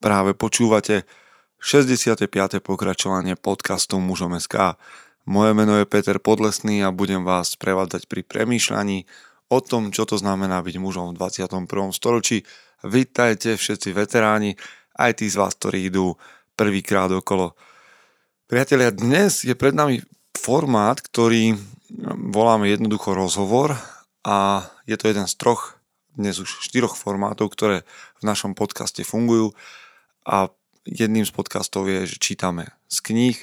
Práve počúvate 65. pokračovanie podcastu Mužom SK. Moje meno je Peter Podlesný a budem vás prevádzať pri premýšľaní o tom, čo to znamená byť mužom v 21. storočí. Vítajte všetci veteráni, aj tí z vás, ktorí idú prvýkrát okolo. Priatelia, dnes je pred nami formát, ktorý voláme jednoducho rozhovor a je to jeden z troch, dnes už štyroch formátov, ktoré v našom podcaste fungujú a jedným z podcastov je, že čítame z kníh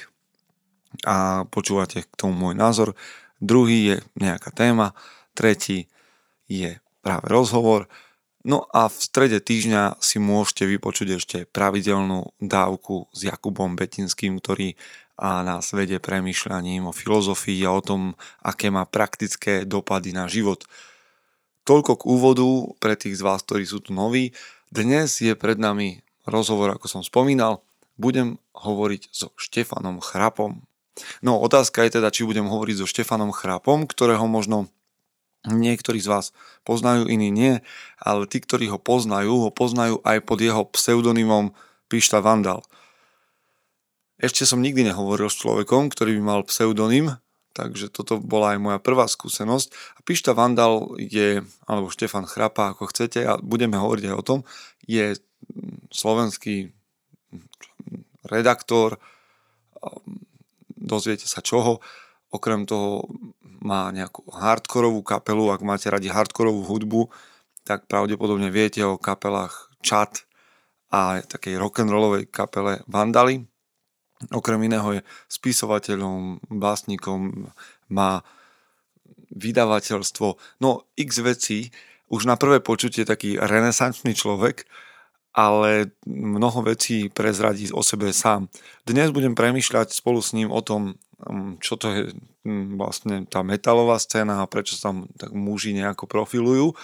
a počúvate k tomu môj názor. Druhý je nejaká téma, tretí je práve rozhovor. No a v strede týždňa si môžete vypočuť ešte pravidelnú dávku s Jakubom Betinským, ktorý a nás vedie premyšľaním o filozofii a o tom, aké má praktické dopady na život. Toľko k úvodu pre tých z vás, ktorí sú tu noví. Dnes je pred nami rozhovor, ako som spomínal, budem hovoriť so Štefanom Chrapom. No otázka je teda, či budem hovoriť so Štefanom Chrapom, ktorého možno niektorí z vás poznajú, iní nie, ale tí, ktorí ho poznajú, ho poznajú aj pod jeho pseudonymom Pišta Vandal. Ešte som nikdy nehovoril s človekom, ktorý by mal pseudonym, takže toto bola aj moja prvá skúsenosť. A Pišta Vandal je, alebo Štefan Chrapa, ako chcete, a budeme hovoriť aj o tom, je slovenský redaktor, dozviete sa čoho, okrem toho má nejakú hardkorovú kapelu, ak máte radi hardkorovú hudbu, tak pravdepodobne viete o kapelách Chat a takej rock'n'rollovej kapele Vandali. Okrem iného je spisovateľom, básnikom, má vydavateľstvo, no x vecí, už na prvé počutie taký renesančný človek, ale mnoho vecí prezradí o sebe sám. Dnes budem premyšľať spolu s ním o tom, mm, čo to je mm, vlastne tá metalová scéna a prečo sa tam tak muži nejako profilujú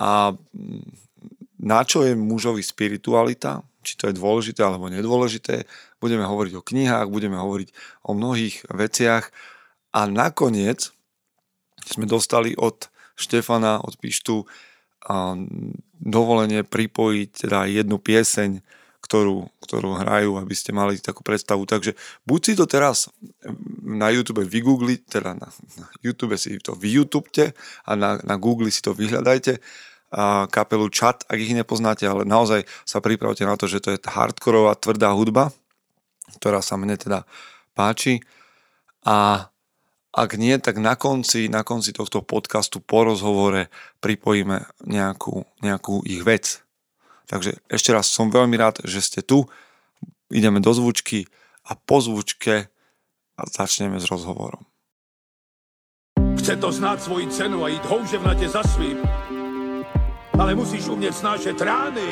a mm, na čo je mužovi spiritualita, či to je dôležité alebo nedôležité. Budeme hovoriť o knihách, budeme hovoriť o mnohých veciach a nakoniec sme dostali od Štefana, od Pištu dovolenie pripojiť teda jednu pieseň, ktorú, ktorú hrajú, aby ste mali takú predstavu. Takže buď si to teraz na YouTube vygoogliť, teda na, na YouTube si to vyyoutubte a na, na Google si to vyhľadajte a kapelu Chat, ak ich nepoznáte, ale naozaj sa pripravte na to, že to je hardkorová tvrdá hudba, ktorá sa mne teda páči a ak nie, tak na konci, na konci tohto podcastu po rozhovore pripojíme nejakú, nejakú ich vec. Takže ešte raz som veľmi rád, že ste tu. Ideme do zvučky a po zvučke začneme s rozhovorom. Chce to znáť svoji cenu a ísť houževnate za svým. Ale musíš umieť snášať rány.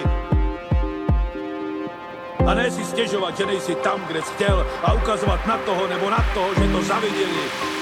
A ne si stiežovať, že nejsi tam, kde si chcel a ukazovať na toho nebo na toho, že to zavideli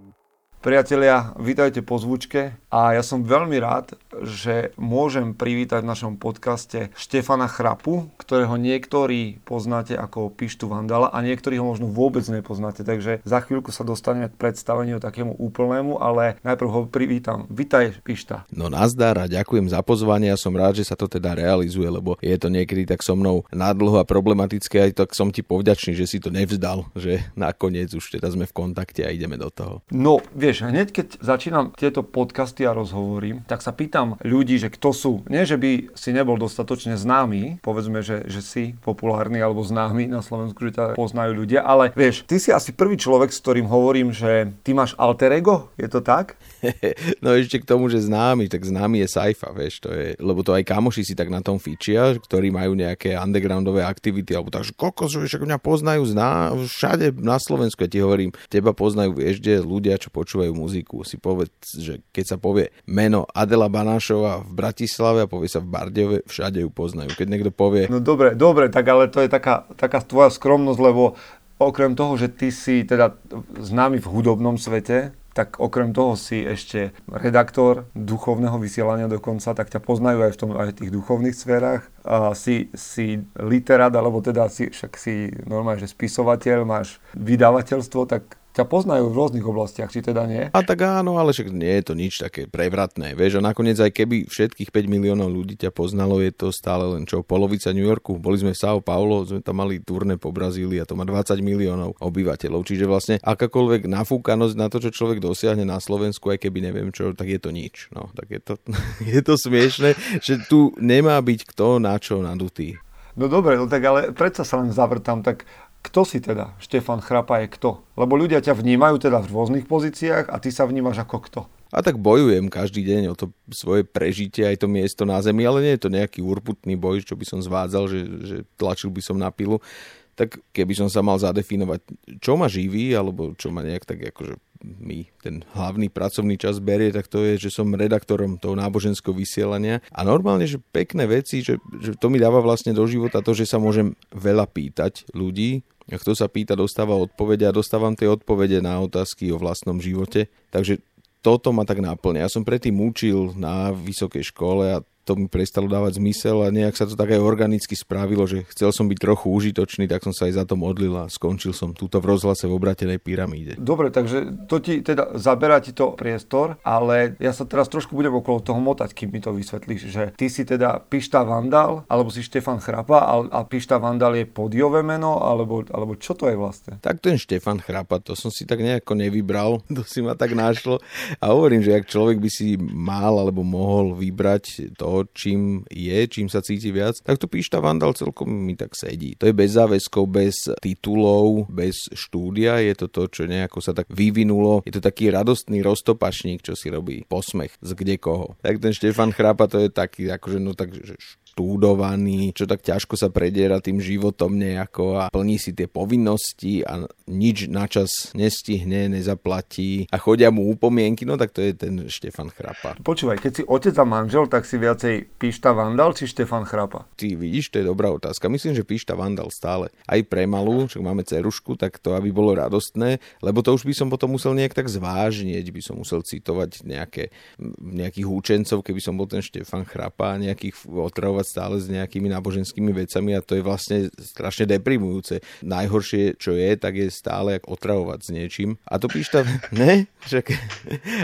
Priatelia, vítajte po zvučke a ja som veľmi rád, že môžem privítať v našom podcaste Štefana Chrapu, ktorého niektorí poznáte ako Pištu Vandala a niektorí ho možno vôbec nepoznáte, takže za chvíľku sa dostaneme k predstaveniu takému úplnému, ale najprv ho privítam. Vítaj Pišta. No nazdar a ďakujem za pozvanie a som rád, že sa to teda realizuje, lebo je to niekedy tak so mnou nádlho a problematické, aj tak som ti povďačný, že si to nevzdal, že nakoniec už teda sme v kontakte a ideme do toho. No, vie, vieš, hneď keď začínam tieto podcasty a rozhovory, tak sa pýtam ľudí, že kto sú. Nie, že by si nebol dostatočne známy, povedzme, že, že si populárny alebo známy na Slovensku, že ťa poznajú ľudia, ale vieš, ty si asi prvý človek, s ktorým hovorím, že ty máš alter ego, je to tak? no ešte k tomu, že známy, tak známy je Saifa, vieš, to je, lebo to aj kamoši si tak na tom fičia, ktorí majú nejaké undergroundové aktivity, alebo tak, že kokos, že mňa poznajú zná, všade na Slovensku, ja ti hovorím, teba poznajú, vieš, kde ľudia, čo počúvajú muziku. Si povedz, že keď sa povie meno Adela Banášova v Bratislave a povie sa v Bardejove, všade ju poznajú. Keď niekto povie... No dobre, dobre, tak ale to je taká, taká tvoja skromnosť, lebo okrem toho, že ty si teda známy v hudobnom svete, tak okrem toho si ešte redaktor duchovného vysielania dokonca, tak ťa poznajú aj v tom, aj v tých duchovných sférach. A si, si literát, alebo teda si, však si normálne, že spisovateľ, máš vydavateľstvo, tak ťa poznajú v rôznych oblastiach, či teda nie? A tak áno, ale však nie je to nič také prevratné. Vieš, a nakoniec aj keby všetkých 5 miliónov ľudí ťa poznalo, je to stále len čo, polovica New Yorku. Boli sme v São Paulo, sme tam mali turné po Brazílii a to má 20 miliónov obyvateľov. Čiže vlastne akákoľvek nafúkanosť na to, čo človek dosiahne na Slovensku, aj keby neviem čo, tak je to nič. No, tak je to, je to smiešne, že tu nemá byť kto na čo nadutý. No dobre, no tak ale predsa sa len zavrtam, tak kto si teda? Štefan Chrapa je kto? Lebo ľudia ťa vnímajú teda v rôznych pozíciách a ty sa vnímaš ako kto? A tak bojujem každý deň o to svoje prežitie, aj to miesto na zemi, ale nie je to nejaký urputný boj, čo by som zvádzal, že, že tlačil by som na pilu. Tak keby som sa mal zadefinovať, čo ma živí, alebo čo ma nejak tak akože mi ten hlavný pracovný čas berie, tak to je, že som redaktorom toho náboženského vysielania a normálne, že pekné veci, že, že to mi dáva vlastne do života to, že sa môžem veľa pýtať ľudí, a kto sa pýta, dostáva odpovede a dostávam tie odpovede na otázky o vlastnom živote. Takže toto ma tak náplňa. Ja som predtým učil na vysokej škole a to mi prestalo dávať zmysel a nejak sa to tak aj organicky spravilo, že chcel som byť trochu užitočný, tak som sa aj za to modlil a skončil som túto v rozhlase v obratenej pyramíde. Dobre, takže to ti teda zaberá ti to priestor, ale ja sa teraz trošku budem okolo toho motať, kým mi to vysvetlíš, že ty si teda Pišta Vandal, alebo si Štefan Chrapa a Pišta Vandal je podiové meno, alebo, alebo čo to je vlastne? Tak ten Štefan Chrapa, to som si tak nejako nevybral, to si ma tak našlo a hovorím, že ak človek by si mal alebo mohol vybrať to, čím je, čím sa cíti viac, tak to Píšta Vandal celkom mi tak sedí. To je bez záväzkov, bez titulov, bez štúdia, je to to, čo nejako sa tak vyvinulo. Je to taký radostný roztopašník, čo si robí posmech z kde koho. Tak ten Štefan Chrápa to je taký, akože no tak, že štúdovaný, čo tak ťažko sa prediera tým životom nejako a plní si tie povinnosti a nič načas nestihne, nezaplatí a chodia mu upomienky, no tak to je ten Štefan Chrapa. Počúvaj, keď si otec a manžel, tak si viacej Píšta Vandal či Štefan Chrapa? Ty vidíš, to je dobrá otázka. Myslím, že Píšta Vandal stále. Aj pre malú, však máme cerušku, tak to aby bolo radostné, lebo to už by som potom musel nejak tak zvážnieť, by som musel citovať nejaké, nejakých účencov, keby som bol ten Štefan Chrapa, nejakých otravovať stále s nejakými náboženskými vecami a to je vlastne strašne deprimujúce. Najhoršie, čo je, tak je stále otravovať s niečím. A to píšta... ne?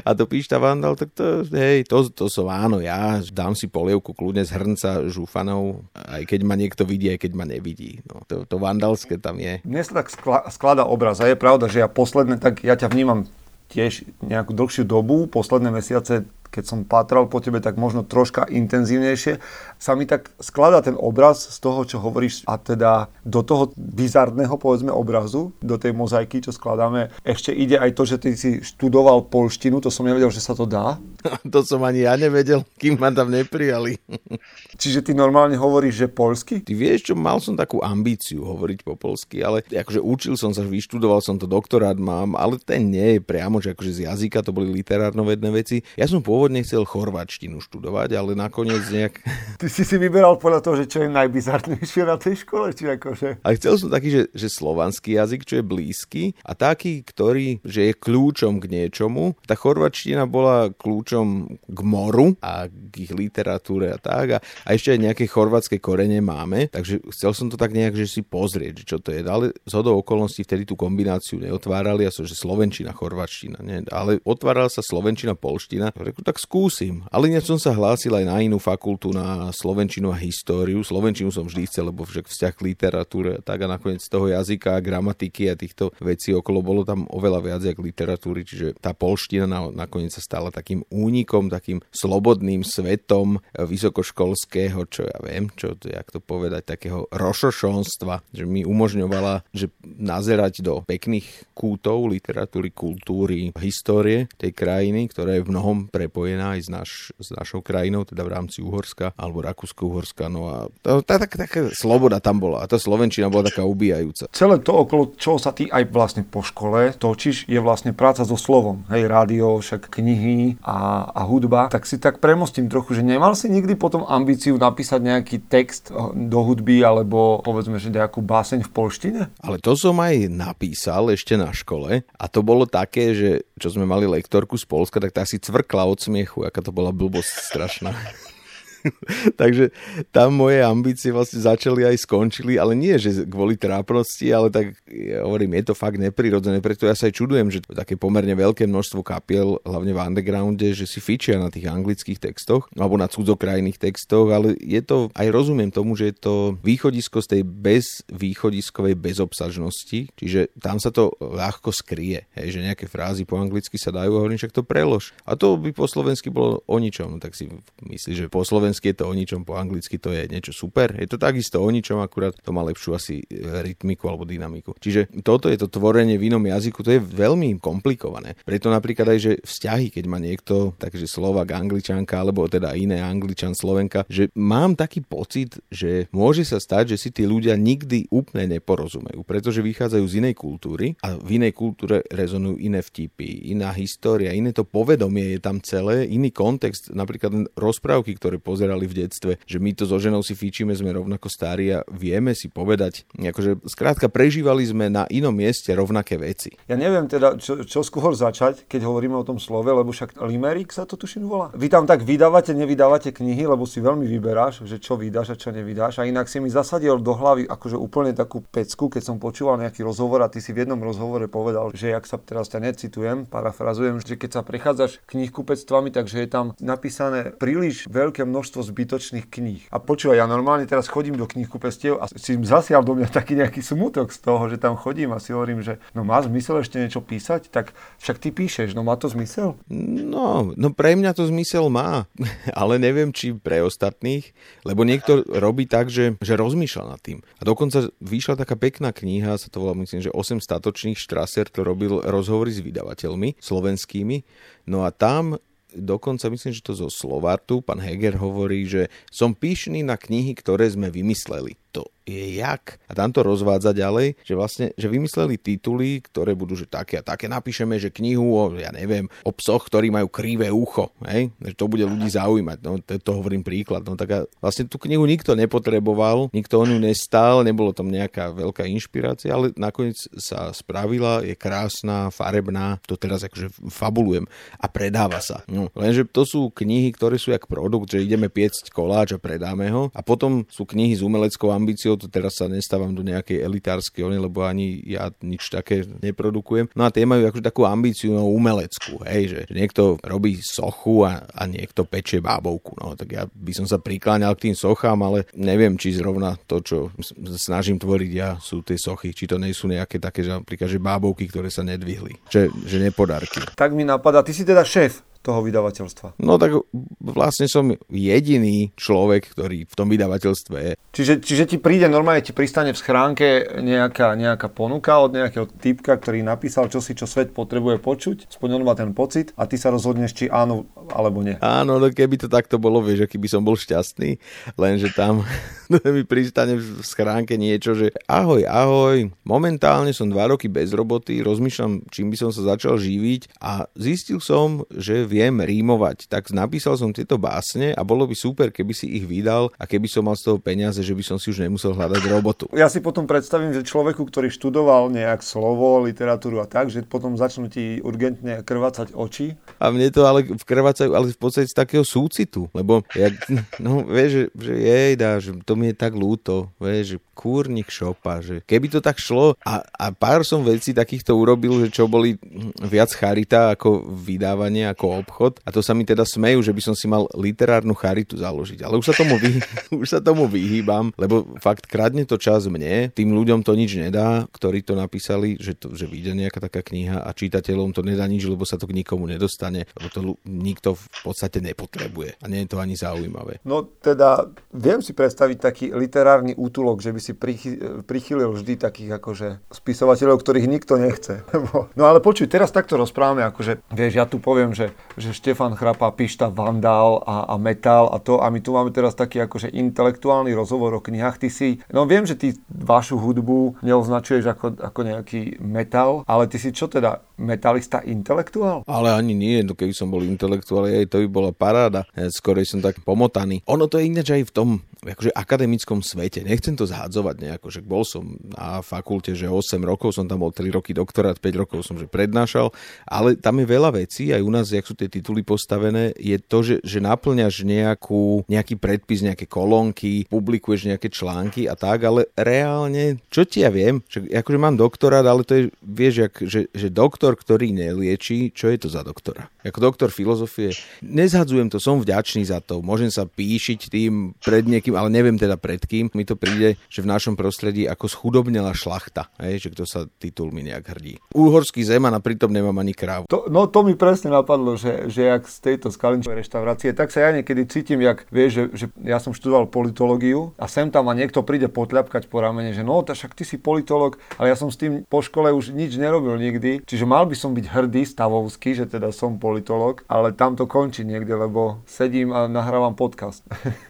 A to píšta Vandal, tak to, hej, to, to som áno, ja dám si polievku kľudne z hrnca žúfanov, aj keď ma niekto vidí, aj keď ma nevidí. No, to, to vandalské tam je. Mne sa tak skladá obraz a je pravda, že ja posledné, tak ja ťa vnímam tiež nejakú dlhšiu dobu, posledné mesiace keď som pátral po tebe, tak možno troška intenzívnejšie, sa mi tak skladá ten obraz z toho, čo hovoríš a teda do toho bizarného, povedzme, obrazu, do tej mozaiky, čo skladáme, ešte ide aj to, že ty si študoval polštinu, to som nevedel, že sa to dá. to som ani ja nevedel, kým ma tam neprijali. Čiže ty normálne hovoríš, že polsky? Ty vieš, čo mal som takú ambíciu hovoriť po polsky, ale akože učil som sa, vyštudoval som to, doktorát mám, ale ten nie je priamo, že akože z jazyka to boli literárno-vedné veci. Ja som pôvodne chcel chorvačtinu študovať, ale nakoniec nejak... Ty si si vyberal podľa toho, že čo je najbizarnejšie na tej škole, či akože... Ale chcel som taký, že, že slovanský jazyk, čo je blízky a taký, ktorý, že je kľúčom k niečomu. Tá chorvačtina bola kľúčom k moru a k ich literatúre a tak. A, a ešte aj nejaké chorvátske korene máme, takže chcel som to tak nejak, že si pozrieť, čo to je. Ale z hodou okolností vtedy tú kombináciu neotvárali a so, že slovenčina, chorvačtina, nie? ale otvárala sa slovenčina, polština. Reku, tak skúsim. Ale ináč som sa hlásil aj na inú fakultu, na slovenčinu a históriu. Slovenčinu som vždy chcel, lebo však vzťah k literatúre tak a nakoniec toho jazyka, gramatiky a týchto vecí okolo bolo tam oveľa viac ako literatúry, čiže tá polština nakoniec sa stala takým únikom, takým slobodným svetom vysokoškolského, čo ja viem, čo to, jak to povedať, takého rošošonstva, že mi umožňovala, že nazerať do pekných kútov literatúry, kultúry, histórie tej krajiny, ktorá je v mnohom pre prepojená aj s, naš, s našou krajinou, teda v rámci Uhorska alebo Rakúsko-Uhorska. No a tá, tá, taká sloboda tam bola a tá Slovenčina bola taká ubíjajúca. Celé to, okolo čoho sa ty aj vlastne po škole točíš, je vlastne práca so slovom. Hej, rádio, však knihy a a, a hudba, tak si tak premostím trochu, že nemal si nikdy potom ambíciu napísať nejaký text do hudby alebo povedzme, že nejakú báseň v polštine? Ale to som aj napísal ešte na škole a to bolo také, že čo sme mali lektorku z Polska, tak tá si cvrkla od smiechu, aká to bola blbosť strašná. Takže tam moje ambície vlastne začali aj skončili, ale nie, že kvôli trápnosti, ale tak ja hovorím, je to fakt neprirodzené, preto ja sa aj čudujem, že také pomerne veľké množstvo kapiel, hlavne v undergrounde, že si fičia na tých anglických textoch alebo na cudzokrajných textoch, ale je to, aj rozumiem tomu, že je to východisko z tej bezvýchodiskovej bezobsažnosti, čiže tam sa to ľahko skrie, hej, že nejaké frázy po anglicky sa dajú a hovorím, však to prelož. A to by po slovensky bolo o ničom, no tak si myslí, že po slovensky slovensky je to o ničom, po anglicky to je niečo super. Je to takisto o ničom, akurát to má lepšiu asi e, rytmiku alebo dynamiku. Čiže toto je to tvorenie v inom jazyku, to je veľmi komplikované. Preto napríklad aj, že vzťahy, keď má niekto, takže Slovak, Angličanka, alebo teda iné Angličan, Slovenka, že mám taký pocit, že môže sa stať, že si tí ľudia nikdy úplne neporozumejú, pretože vychádzajú z inej kultúry a v inej kultúre rezonujú iné vtipy, iná história, iné to povedomie je tam celé, iný kontext, napríklad rozprávky, ktoré pozerajú pozerali v detstve, že my to so ženou si fíčime, sme rovnako starí a vieme si povedať, akože skrátka prežívali sme na inom mieste rovnaké veci. Ja neviem teda, čo, čo skôr začať, keď hovoríme o tom slove, lebo však Limerick sa to tuším volá. Vy tam tak vydávate, nevydávate knihy, lebo si veľmi vyberáš, že čo vydáš a čo nevydáš. A inak si mi zasadil do hlavy akože úplne takú pecku, keď som počúval nejaký rozhovor a ty si v jednom rozhovore povedal, že ak sa teraz ťa necitujem, parafrazujem, že keď sa prechádzaš knihkupectvami, takže je tam napísané príliš veľké množstvo množstvo zbytočných kníh. A počúvaj, ja normálne teraz chodím do knihkupectiev a si zasial do mňa taký nejaký smutok z toho, že tam chodím a si hovorím, že no má zmysel ešte niečo písať, tak však ty píšeš, no má to zmysel? No, no pre mňa to zmysel má, ale neviem, či pre ostatných, lebo niekto robí tak, že, že rozmýšľa nad tým. A dokonca vyšla taká pekná kniha, sa to volá, myslím, že 8 statočných Strasser, to robil rozhovory s vydavateľmi slovenskými, no a tam dokonca myslím, že to zo Slovartu, pán Heger hovorí, že som pyšný na knihy, ktoré sme vymysleli. To je jak. A tam to rozvádza ďalej, že vlastne, že vymysleli tituly, ktoré budú, že také a také napíšeme, že knihu o, ja neviem, o psoch, ktorí majú krivé ucho, hej? že to bude ľudí zaujímať, no to, to hovorím príklad. No tak a vlastne tú knihu nikto nepotreboval, nikto o ňu nestál, nebolo tam nejaká veľká inšpirácia, ale nakoniec sa spravila, je krásna, farebná, to teraz akože fabulujem a predáva sa. No, lenže to sú knihy, ktoré sú jak produkt, že ideme piecť koláč a predáme ho a potom sú knihy s umeleckou ambíciou, to teraz sa nestávam do nejakej elitárskej oni, lebo ani ja nič také neprodukujem. No a tie majú akože takú ambíciu no, umeleckú, hej, že, že niekto robí sochu a, a niekto pečie bábovku. No tak ja by som sa prikláňal k tým sochám, ale neviem, či zrovna to, čo snažím tvoriť ja, sú tie sochy, či to nie sú nejaké také, že napríklad, že bábovky, ktoré sa nedvihli, že, že nepodarky. Tak mi napadá, ty si teda šéf toho vydavateľstva? No tak vlastne som jediný človek, ktorý v tom vydavateľstve je. Čiže, čiže ti príde, normálne ti pristane v schránke nejaká, nejaká ponuka od nejakého typka, ktorý napísal čo si, čo svet potrebuje počuť, on má ten pocit a ty sa rozhodneš, či áno alebo nie. Áno, no keby to takto bolo, vieš, aký by som bol šťastný, lenže tam mi pristane v schránke niečo, že ahoj, ahoj, momentálne som dva roky bez roboty, rozmýšľam, čím by som sa začal živiť a zistil som, že v viem rímovať, tak napísal som tieto básne a bolo by super, keby si ich vydal a keby som mal z toho peniaze, že by som si už nemusel hľadať robotu. Ja si potom predstavím, že človeku, ktorý študoval nejak slovo, literatúru a tak, že potom začnú ti urgentne krvácať oči. A mne to ale krvácajú, ale v podstate z takého súcitu, lebo ja, no, vieš, že, že jej dá, že to mi je tak ľúto, vieš, že kúrnik šopa, že keby to tak šlo a, a pár som vecí takýchto urobil, že čo boli viac charita ako vydávanie, ako obchod a to sa mi teda smejú, že by som si mal literárnu charitu založiť. Ale už sa tomu, vy, už sa tomu vyhýbam, lebo fakt kradne to čas mne, tým ľuďom to nič nedá, ktorí to napísali, že, to, že vyjde nejaká taká kniha a čitateľom to nedá nič, lebo sa to k nikomu nedostane, lebo to nikto v podstate nepotrebuje a nie je to ani zaujímavé. No teda viem si predstaviť taký literárny útulok, že by si prichy, prichylil vždy takých akože spisovateľov, ktorých nikto nechce. no ale počuj, teraz takto rozprávame, akože vieš, ja tu poviem, že že Štefan Chrapa, Pišta, Vandal a, a Metal a to. A my tu máme teraz taký akože intelektuálny rozhovor o knihách. Ty si, no viem, že ty vašu hudbu neoznačuješ ako, ako nejaký metal, ale ty si čo teda, metalista intelektuál? Ale ani nie, no keby som bol intelektuál, aj to by bola paráda. Skorej som tak pomotaný. Ono to je ináč aj v tom akože akademickom svete. Nechcem to zhádzovať nejako, že bol som na fakulte, že 8 rokov som tam bol 3 roky doktorát, 5 rokov som že prednášal, ale tam je veľa vecí, aj u nás, jak sú tie tituly postavené, je to, že, že naplňaš nejakú, nejaký predpis, nejaké kolónky, publikuješ nejaké články a tak, ale reálne, čo ti ja viem, že akože mám doktorát, ale to je, vieš, jak, že, že doktor, ktorý nelieči, čo je to za doktora? Ako doktor filozofie, nezhadzujem to, som vďačný za to, môžem sa píšiť tým pred niekým, ale neviem teda pred kým. Mi to príde, že v našom prostredí ako schudobnela šlachta, hej, že kto sa titul mi nejak hrdí. Úhorský zeman a pritom nemám ani krávu. To, no to mi presne napadlo, že, že jak z tejto skalinčovej reštaurácie, tak sa ja niekedy cítim, jak vieš, že, že ja som študoval politológiu a sem tam a niekto príde potľapkať po ramene, že no, však ty si politolog, ale ja som s tým po škole už nič nerobil nikdy, čiže mal by som byť hrdý stavovský, že teda som politolog, ale tam to končí niekde, lebo sedím a nahrávam podcast.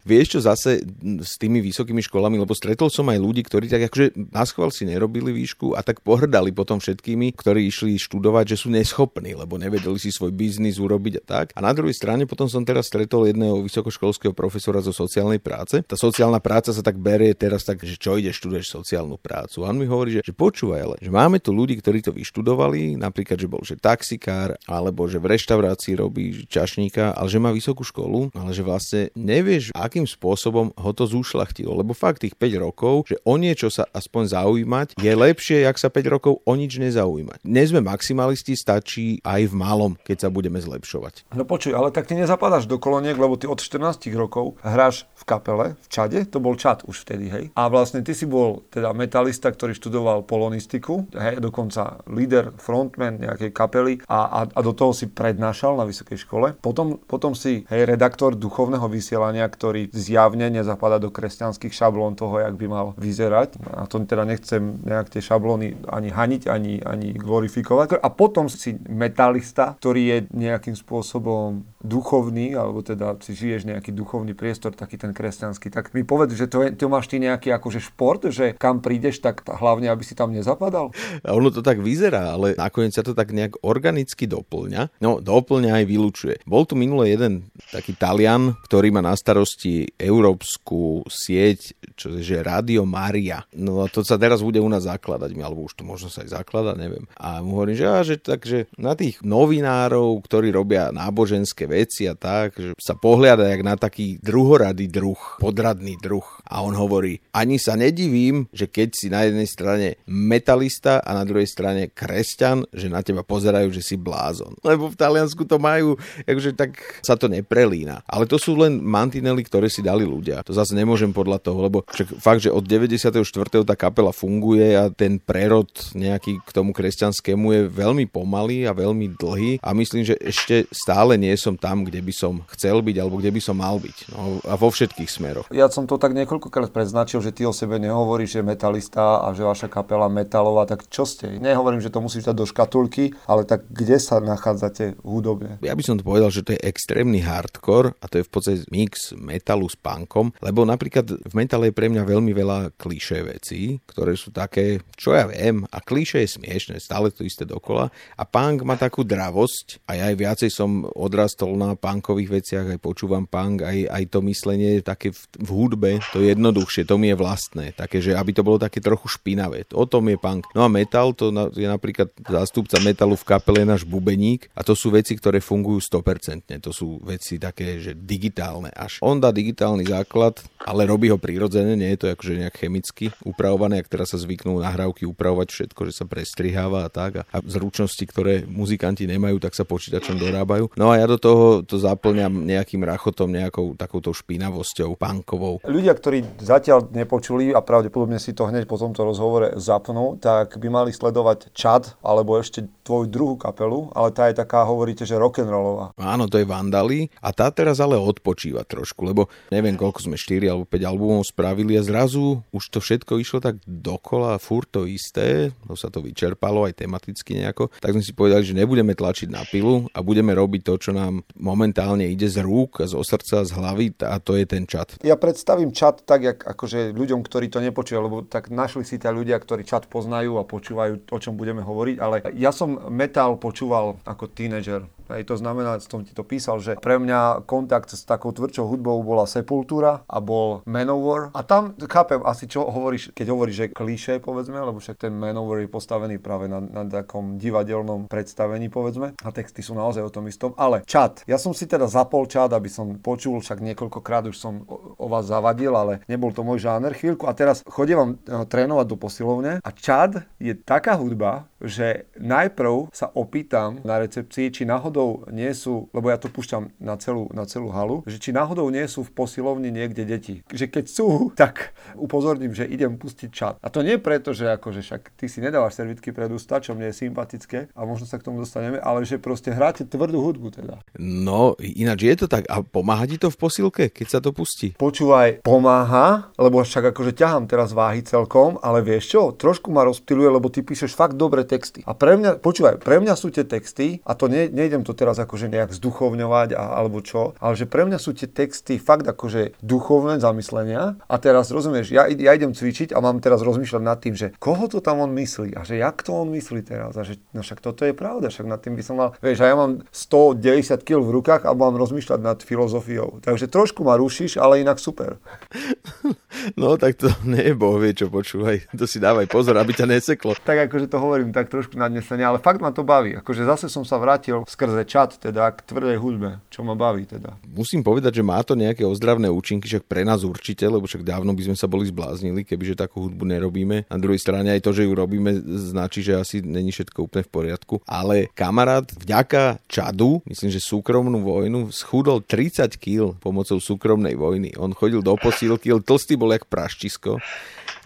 Vieš čo zase s tými vysokými školami, lebo stretol som aj ľudí, ktorí tak akože na schvál si nerobili výšku a tak pohrdali potom všetkými, ktorí išli študovať, že sú neschopní, lebo nevedeli si svoj biznis urobiť a tak. A na druhej strane potom som teraz stretol jedného vysokoškolského profesora zo sociálnej práce. Tá sociálna práca sa tak berie teraz tak, že čo ide, študuješ sociálnu prácu. A on mi hovorí, že, že počúvaj, ale že máme tu ľudí, ktorí to vyštudovali, napríklad, že bol že taxikár, alebo že v reštaurácii robí čašníka, ale že má vysokú školu, ale že vlastne nevieš, akým spôsobom ho to zúšlachtilo. Lebo fakt tých 5 rokov, že o niečo sa aspoň zaujímať, je lepšie, jak sa 5 rokov o nič nezaujímať. Nie sme maximalisti, stačí aj v malom, keď sa budeme zlepšovať. No počuj, ale tak ty nezapadáš do koloniek, lebo ty od 14 rokov hráš v kapele, v čade, to bol čat už vtedy, hej. A vlastne ty si bol teda metalista, ktorý študoval polonistiku, hej, dokonca líder, frontman nejakej kapely a, a, a do toho si prednášal na vysokej škole. Potom, potom si hej, redaktor duchovného vysielania, ktorý zjavne nezapadá do kresťanských šablón toho, jak by mal vyzerať. A to teda nechcem nejak tie šablóny ani haniť, ani, ani glorifikovať. A potom si metalista, ktorý je nejakým spôsobom duchovný, alebo teda si žiješ nejaký duchovný priestor, taký ten kresťanský, tak mi povedz, že to, je, to máš ty nejaký akože šport, že kam prídeš, tak hlavne, aby si tam nezapadal? A ono to tak vyzerá, ale nakoniec sa to tak nejak organicky doplňa. No, doplňa aj vylúčuje. Bol tu minule jeden taký Talian, ktorý má na starosti európsku sieť, čo je že Radio Maria. No to sa teraz bude u nás zakladať, alebo už to možno sa aj zaklada, neviem. A mu hovorím, že, á, že takže na tých novinárov, ktorí robia náboženské veci a tak, že sa pohľada jak na taký druhoradý druh, podradný druh. A on hovorí, ani sa nedivím, že keď si na jednej strane metalista a na druhej strane kresťan, že na teba pozerajú, že si blázon. Lebo v Taliansku to majú, akože tak sa to neprelína. Ale to sú len mantinely, ktoré si dali ľudia. To zase nemôžem podľa toho, lebo však fakt, že od 94. tá kapela funguje a ten prerod nejaký k tomu kresťanskému je veľmi pomalý a veľmi dlhý a myslím, že ešte stále nie som tam, kde by som chcel byť alebo kde by som mal byť. No, a vo všetkých smeroch. Ja som to tak niekoľkokrát predznačil, že ty o sebe nehovoríš, že metalista a že vaša kapela metalová, tak čo ste? Nehovorím, že to musíš dať do škatulky, ale tak kde sa nachádzate hudobne? Ja by som to povedal, že to je extrémny hardcore a to je v podstate mix metalu s punkom, lebo napríklad v metale je pre mňa veľmi veľa klišé veci, ktoré sú také, čo ja viem, a klišé je smiešne, stále to isté dokola. A punk má takú dravosť, a ja aj viacej som odrastol na punkových veciach, aj počúvam punk, aj, aj to myslenie také v, v hudbe, to je jednoduchšie, to mi je vlastné, také, že aby to bolo také trochu špinavé. O tom je punk. No a metal, to je napríklad zástupca metalu v kapele náš bubeník a to sú veci, ktoré fungujú 100%. To sú veci také, že digitálne až. On dá digitálny základ, ale robí ho prirodzene, nie je to akože nejak chemicky upravované, ak teraz sa zvyknú nahrávky upravovať všetko, že sa prestriháva a tak. A, a zručnosti, ktoré muzikanti nemajú, tak sa počítačom dorábajú. No a ja do toho toho to zaplňam nejakým rachotom, nejakou takouto špinavosťou, pankovou. Ľudia, ktorí zatiaľ nepočuli a pravdepodobne si to hneď po tomto rozhovore zapnú, tak by mali sledovať Čad alebo ešte tvoju druhú kapelu, ale tá je taká, hovoríte, že rock'n'rollová. Áno, to je Vandali a tá teraz ale odpočíva trošku, lebo neviem, koľko sme 4 alebo 5 albumov spravili a zrazu už to všetko išlo tak dokola, furt to isté, to sa to vyčerpalo aj tematicky nejako, tak sme si povedali, že nebudeme tlačiť na pilu a budeme robiť to, čo nám momentálne ide z rúk, zo srdca, z hlavy a to je ten čat. Ja predstavím čat tak, jak, akože ľuďom, ktorí to nepočúvajú, lebo tak našli si ťa ľudia, ktorí čat poznajú a počúvajú, o čom budeme hovoriť, ale ja som metal počúval ako tínedžer Hej, to znamená, som ti to písal, že pre mňa kontakt s takou tvrdšou hudbou bola Sepultura a bol Manowar. A tam chápem asi, čo hovoríš, keď hovoríš, že kliše, povedzme, lebo však ten Manowar je postavený práve na, na takom divadelnom predstavení, povedzme. A texty sú naozaj o tom istom. Ale čat. Ja som si teda zapol čat, aby som počul, však niekoľkokrát už som o, o vás zavadil, ale nebol to môj žáner chvíľku. A teraz chodím eh, trénovať do posilovne a čat je taká hudba, že najprv sa opýtam na recepcii, či náhodou nie sú, lebo ja to púšťam na celú, na celú halu, že či náhodou nie sú v posilovni niekde deti. Že keď sú, tak upozorním, že idem pustiť čat. A to nie preto, že akože však ty si nedávaš servitky pred ústa, čo mne je sympatické a možno sa k tomu dostaneme, ale že proste hráte tvrdú hudbu teda. No, ináč je to tak. A pomáha ti to v posilke, keď sa to pustí? Počúvaj, pomáha, lebo však akože ťahám teraz váhy celkom, ale vieš čo, trošku ma rozptiluje, lebo ty píšeš fakt dobre texty. A pre mňa, počúvaj, pre mňa sú tie texty, a to ne, nejdem to teraz akože nejak zduchovňovať a, alebo čo, ale že pre mňa sú tie texty fakt akože duchovné zamyslenia. A teraz rozumieš, ja, ja idem cvičiť a mám teraz rozmýšľať nad tým, že koho to tam on myslí a že jak to on myslí teraz. A že no však toto je pravda, však nad tým by som mal, vieš, a ja mám 190 kg v rukách a mám rozmýšľať nad filozofiou. Takže trošku ma rušíš, ale inak super. No tak to nie je boh vie, čo počúvaj. To si dávaj pozor, aby ťa neseklo. Tak akože to hovorím tak trošku nadnesenie, ale fakt ma to baví. Akože zase som sa vrátil skrze čat, teda k tvrdej hudbe, čo ma baví teda. Musím povedať, že má to nejaké ozdravné účinky, však pre nás určite, lebo však dávno by sme sa boli zbláznili, kebyže takú hudbu nerobíme. Na druhej strane aj to, že ju robíme, značí, že asi není všetko úplne v poriadku. Ale kamarát vďaka čadu, myslím, že súkromnú vojnu, schudol 30 kg pomocou súkromnej vojny. On chodil do posílky, tlstý bol jak praštisko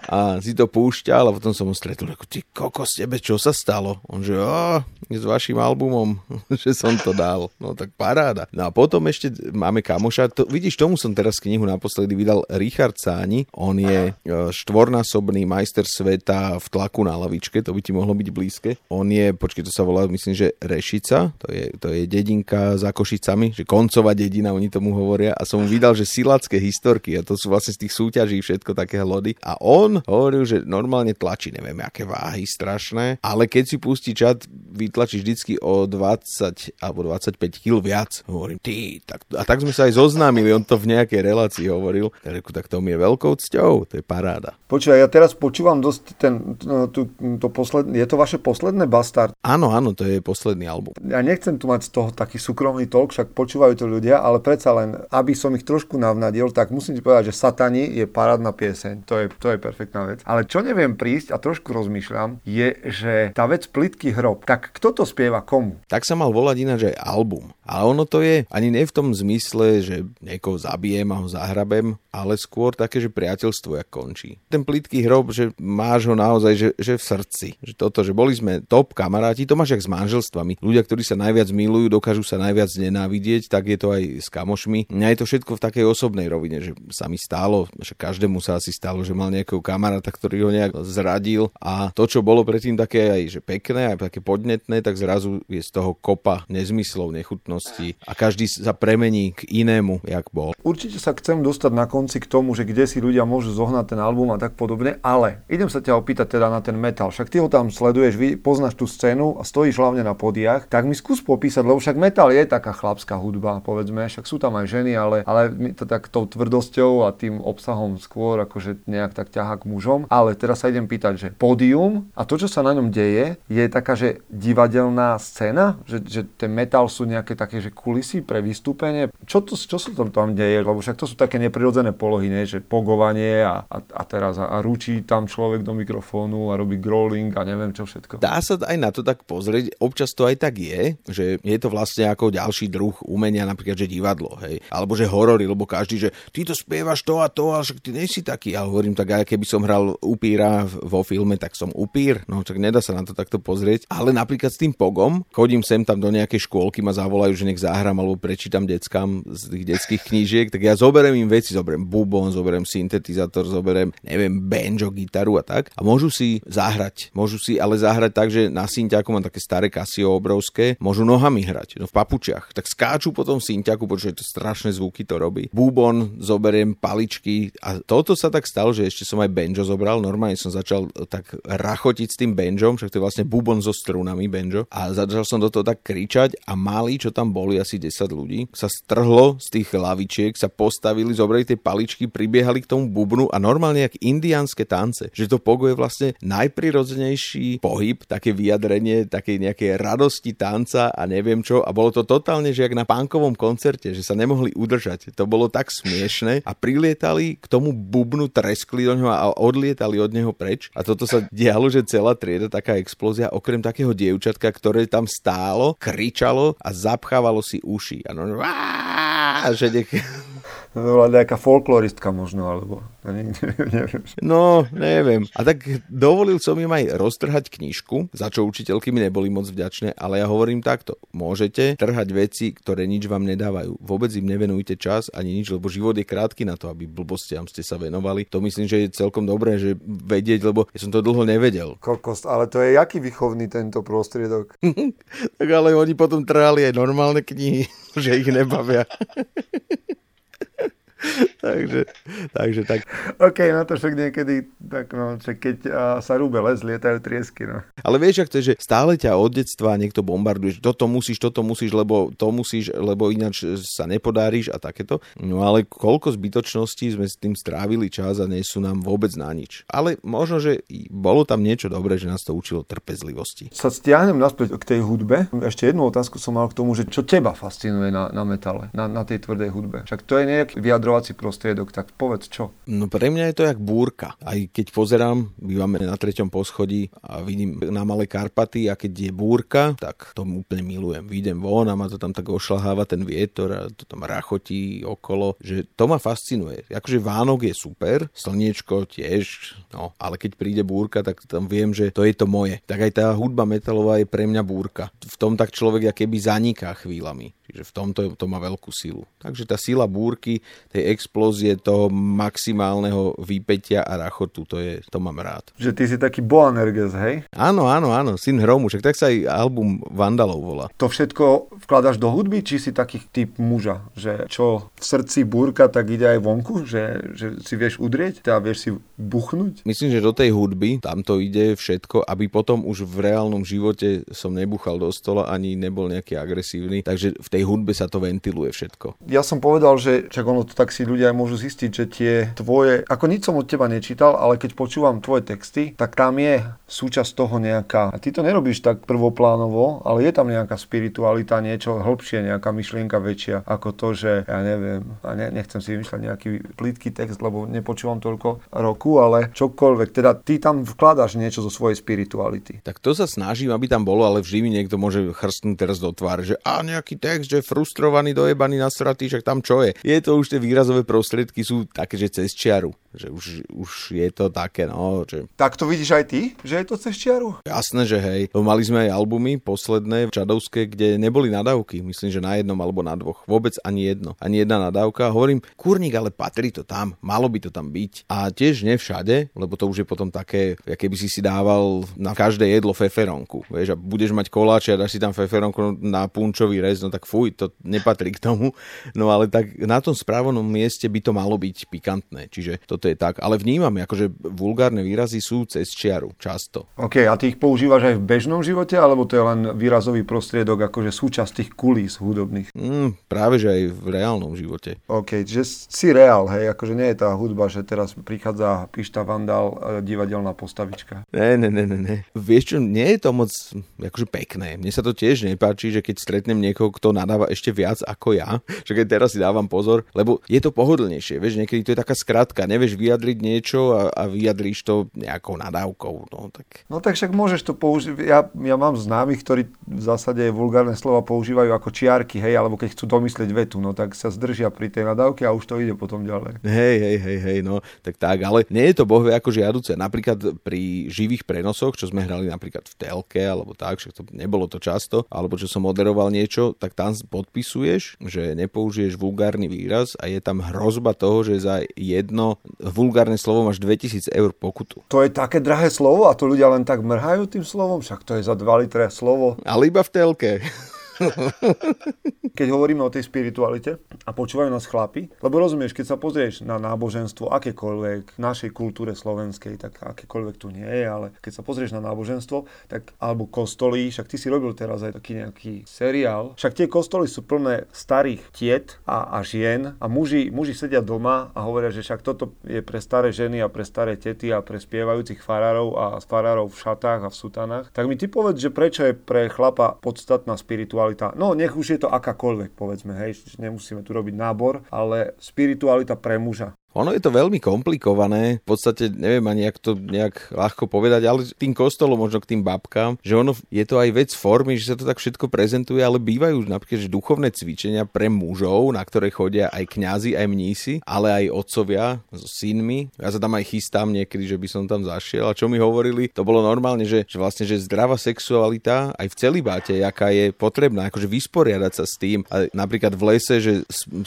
a si to púšťal a potom som ho stretol, ako ty kokos, tebe čo sa stalo? On že, s vašim albumom, že som to dal. No tak paráda. No a potom ešte máme kamoša, to, vidíš, tomu som teraz knihu naposledy vydal Richard Sáni, on je e, štvornásobný majster sveta v tlaku na lavičke, to by ti mohlo byť blízke. On je, počkej, to sa volá, myslím, že Rešica, to je, to je dedinka za Košicami, že koncová dedina, oni tomu hovoria a som mu vydal, že silacké historky a to sú vlastne z tých súťaží všetko také lody a on on hovoril, že normálne tlačí, neviem, aké váhy strašné, ale keď si pustí čat, vytlačí vždycky o 20 alebo 25 kg viac. Hovorím, ty, tak, a tak sme sa aj zoznámili, on to v nejakej relácii hovoril. Tak, tak to mi je veľkou cťou, to je paráda. Počúvaj, ja teraz počúvam dosť ten, no, to, to posledné, je to vaše posledné Bastard? Áno, áno, to je posledný album. Ja nechcem tu mať z toho taký súkromný talk, však počúvajú to ľudia, ale predsa len, aby som ich trošku navnadil, tak musím ti povedať, že Satani je parádna pieseň. To je, to je perfektná vec. Ale čo neviem prísť a trošku rozmýšľam, je, že tá vec Plitký hrob, tak kto to spieva komu? Tak sa mal volať ináč aj album. Ale ono to je ani ne v tom zmysle, že niekoho zabijem a ho zahrabem, ale skôr také, že priateľstvo jak končí. Ten plitký hrob, že máš ho naozaj, že, že v srdci. Že toto, že boli sme top kamaráti, to máš jak s manželstvami. Ľudia, ktorí sa najviac milujú, dokážu sa najviac nenávidieť, tak je to aj s kamošmi. Mňa je to všetko v takej osobnej rovine, že sa mi stalo, že každému sa asi stalo, že mal nejakého kamaráta, ktorý ho nejak zradil a to, čo bolo predtým také aj že pekné, aj také podnetné, tak zrazu je z toho kopa nezmyslov, nechutnosti a každý sa premení k inému, jak bol. Určite sa chcem dostať na konci k tomu, že kde si ľudia môžu zohnať ten album a tak podobne, ale idem sa ťa opýtať teda na ten metal. Však ty ho tam sleduješ, poznáš tú scénu a stojíš hlavne na podiach, tak mi skús popísať, lebo však metal je taká chlapská hudba, povedzme, však sú tam aj ženy, ale, ale mi to tak tou tvrdosťou a tým obsahom skôr akože nejak tak ťahá k mužom. Ale teraz sa idem pýtať, že pódium a to, čo sa na ňom deje, je taká, že divadelná scéna, že, že ten metal sú nejaké také také, že kulisy pre vystúpenie. Čo, to, čo sa tam, tam deje? Lebo však to sú také neprirodzené polohy, ne? že pogovanie a, a, a teraz a, a ručí tam človek do mikrofónu a robí growling a neviem čo všetko. Dá sa aj na to tak pozrieť. Občas to aj tak je, že je to vlastne ako ďalší druh umenia, napríklad, že divadlo, hej. Alebo že horory, lebo každý, že ty to spievaš to a to, a však ty nejsi taký. Ja hovorím tak, aj keby som hral upíra vo filme, tak som upír. No, tak nedá sa na to takto pozrieť. Ale napríklad s tým pogom, chodím sem tam do nejakej škôlky, ma zavolajú, že nech zahrám alebo prečítam deckám z tých detských knížiek, tak ja zoberiem im veci, zoberiem bubon, zoberiem syntetizátor, zoberiem, neviem, banjo, gitaru a tak. A môžu si zahrať. Môžu si ale zahrať tak, že na synťaku mám také staré Casio obrovské, môžu nohami hrať, no v papučiach. Tak skáču potom synťaku, pretože to strašné zvuky to robí. Bubon, zoberiem paličky a toto sa tak stalo, že ešte som aj banjo zobral. Normálne som začal tak rachotiť s tým banjom, však to je vlastne bubon so strunami banjo. A začal som do toho tak kričať a mali, čo tam boli, asi 10 ľudí, sa strhlo z tých lavičiek, sa postavili, zobrali tie paličky, pribiehali k tomu bubnu a normálne jak indiánske tance. Že to pogo je vlastne najprirodzenejší pohyb, také vyjadrenie takej nejakej radosti tanca a neviem čo. A bolo to totálne, že jak na pánkovom koncerte, že sa nemohli udržať. To bolo tak smiešne a prilietali k tomu bubnu, treskli do ňoho a odlietali od neho preč. A toto sa dialo, že celá trieda, taká explózia, okrem takého dievčatka, ktoré tam stálo, kričalo a zapchávalo si uši. A no, že nech... Bola nejaká folkloristka možno, alebo neviem, neviem. No, neviem. A tak dovolil som im aj roztrhať knižku, za čo učiteľky mi neboli moc vďačné, ale ja hovorím takto. Môžete trhať veci, ktoré nič vám nedávajú. Vôbec im nevenujte čas ani nič, lebo život je krátky na to, aby blbostiam ste sa venovali. To myslím, že je celkom dobré, že vedieť, lebo ja som to dlho nevedel. Kokos, ale to je jaký výchovný tento prostriedok? tak ale oni potom trhali aj normálne knihy, že ich nebavia. takže, takže tak. OK, no to však niekedy, tak no, že keď a, sa rúbe les, lietajú triesky, no. Ale vieš, ak to je, že stále ťa od detstva niekto bombarduje, že toto musíš, toto musíš, lebo to musíš, lebo ináč sa nepodáriš a takéto. No ale koľko zbytočností sme s tým strávili čas a nie sú nám vôbec na nič. Ale možno, že bolo tam niečo dobré, že nás to učilo trpezlivosti. Sa stiahnem naspäť k tej hudbe. Ešte jednu otázku som mal k tomu, že čo teba fascinuje na, na metale, na, na tej tvrdej hudbe. Však to je nejaký vyjadro vyjadrovací prostriedok, tak povedz čo. No pre mňa je to jak búrka. Aj keď pozerám, bývame na treťom poschodí a vidím na Malé Karpaty a keď je búrka, tak to úplne milujem. Vidím von a ma to tam tak ošlaháva ten vietor a to tam rachotí okolo, že to ma fascinuje. Akože Vánok je super, slniečko tiež, no, ale keď príde búrka, tak tam viem, že to je to moje. Tak aj tá hudba metalová je pre mňa búrka. V tom tak človek keby zaniká chvíľami. Čiže v tomto to má veľkú silu. Takže tá sila búrky, tej explózie, toho maximálneho výpetia a rachotu, to, je, to mám rád. Že ty si taký Boanerges, hej? Áno, áno, áno, syn hromu, však tak sa aj album Vandalov volá. To všetko vkladaš do hudby, či si taký typ muža, že čo v srdci búrka, tak ide aj vonku, že, že si vieš udrieť, teda vieš si buchnúť? Myslím, že do tej hudby tam to ide všetko, aby potom už v reálnom živote som nebuchal do stola ani nebol nejaký agresívny. Takže v tej tej hudbe sa to ventiluje všetko. Ja som povedal, že čak ono to tak si ľudia aj môžu zistiť, že tie tvoje, ako nič som od teba nečítal, ale keď počúvam tvoje texty, tak tam je súčasť toho nejaká, a ty to nerobíš tak prvoplánovo, ale je tam nejaká spiritualita, niečo hĺbšie, nejaká myšlienka väčšia ako to, že ja neviem, a ne, nechcem si vymýšľať nejaký plítký text, lebo nepočúvam toľko roku, ale čokoľvek, teda ty tam vkladáš niečo zo svojej spirituality. Tak to sa snažím, aby tam bolo, ale vždy mi niekto môže chrstnúť teraz do tváre, že a nejaký text, že frustrovaný, dojebaný, nasratý, však tam čo je. Je to už tie výrazové prostriedky sú také, že cez čiaru. Že už, už je to také, no. Že... Tak to vidíš aj ty, že je to cez čiaru? Jasné, že hej. Mali sme aj albumy posledné v Čadovské, kde neboli nadávky. Myslím, že na jednom alebo na dvoch. Vôbec ani jedno. Ani jedna nadávka. Hovorím, kurník, ale patrí to tam. Malo by to tam byť. A tiež ne všade, lebo to už je potom také, aké by si si dával na každé jedlo feferonku. Vieš, a budeš mať koláče a dáš si tam feferonku na punčový rez, no tak fuj, to nepatrí k tomu. No ale tak na tom správnom mieste by to malo byť pikantné. Čiže to toto je tak. Ale vnímam, akože vulgárne výrazy sú cez čiaru, často. OK, a ty ich používaš aj v bežnom živote, alebo to je len výrazový prostriedok, akože súčasť tých kulís hudobných? Mm, práve, že aj v reálnom živote. OK, že si reál, hej, akože nie je tá hudba, že teraz prichádza Pišta Vandal, e, divadelná postavička. Ne, ne, ne, ne, ne. Vieš čo, nie je to moc akože pekné. Mne sa to tiež nepáči, že keď stretnem niekoho, kto nadáva ešte viac ako ja, že keď teraz si dávam pozor, lebo je to pohodlnejšie, vieš, niekedy to je taká skratka, nevieš vyjadriť niečo a, a vyjadríš to nejakou nadávkou, no tak. No tak však môžeš to použiť, ja, ja mám známych, ktorí v zásade vulgárne slova používajú ako čiarky, hej, alebo keď chcú domyslieť vetu, no tak sa zdržia pri tej nadávke a už to ide potom ďalej. Hej, hej, hej, hej, no tak tak, ale nie je to bohve ako žiaduce. Napríklad pri živých prenosoch, čo sme hrali napríklad v telke alebo tak, však to nebolo to často, alebo čo som moderoval niečo, tak tam podpisuješ, že nepoužiješ vulgárny výraz a je tam hrozba toho, že za jedno vulgárne slovo máš 2000 eur pokutu. To je také drahé slovo a to ľudia len tak mrhajú tým slovom, však to je za 2 litre slovo. Ale iba v telke. Keď hovoríme o tej spiritualite a počúvajú nás chlapi, lebo rozumieš, keď sa pozrieš na náboženstvo akékoľvek v našej kultúre slovenskej, tak akékoľvek tu nie je, ale keď sa pozrieš na náboženstvo, tak alebo kostoly, však ty si robil teraz aj taký nejaký seriál, však tie kostoly sú plné starých tiet a, a žien a muži, muži sedia doma a hovoria, že však toto je pre staré ženy a pre staré tety a pre spievajúcich farárov a farárov v šatách a v sutanách. Tak mi ty povedz, že prečo je pre chlapa podstatná spiritualita spiritualita, no nech už je to akákoľvek, povedzme, hej, nemusíme tu robiť nábor, ale spiritualita pre muža. Ono je to veľmi komplikované, v podstate neviem ani, jak to nejak ľahko povedať, ale tým kostolom, možno k tým babkám, že ono je to aj vec formy, že sa to tak všetko prezentuje, ale bývajú napríklad že duchovné cvičenia pre mužov, na ktoré chodia aj kňazi, aj mnísi, ale aj otcovia so synmi. Ja sa tam aj chystám niekedy, že by som tam zašiel. A čo mi hovorili, to bolo normálne, že, že vlastne, že zdravá sexualita aj v celibáte, jaká je potrebná, akože vysporiadať sa s tým. A napríklad v lese, že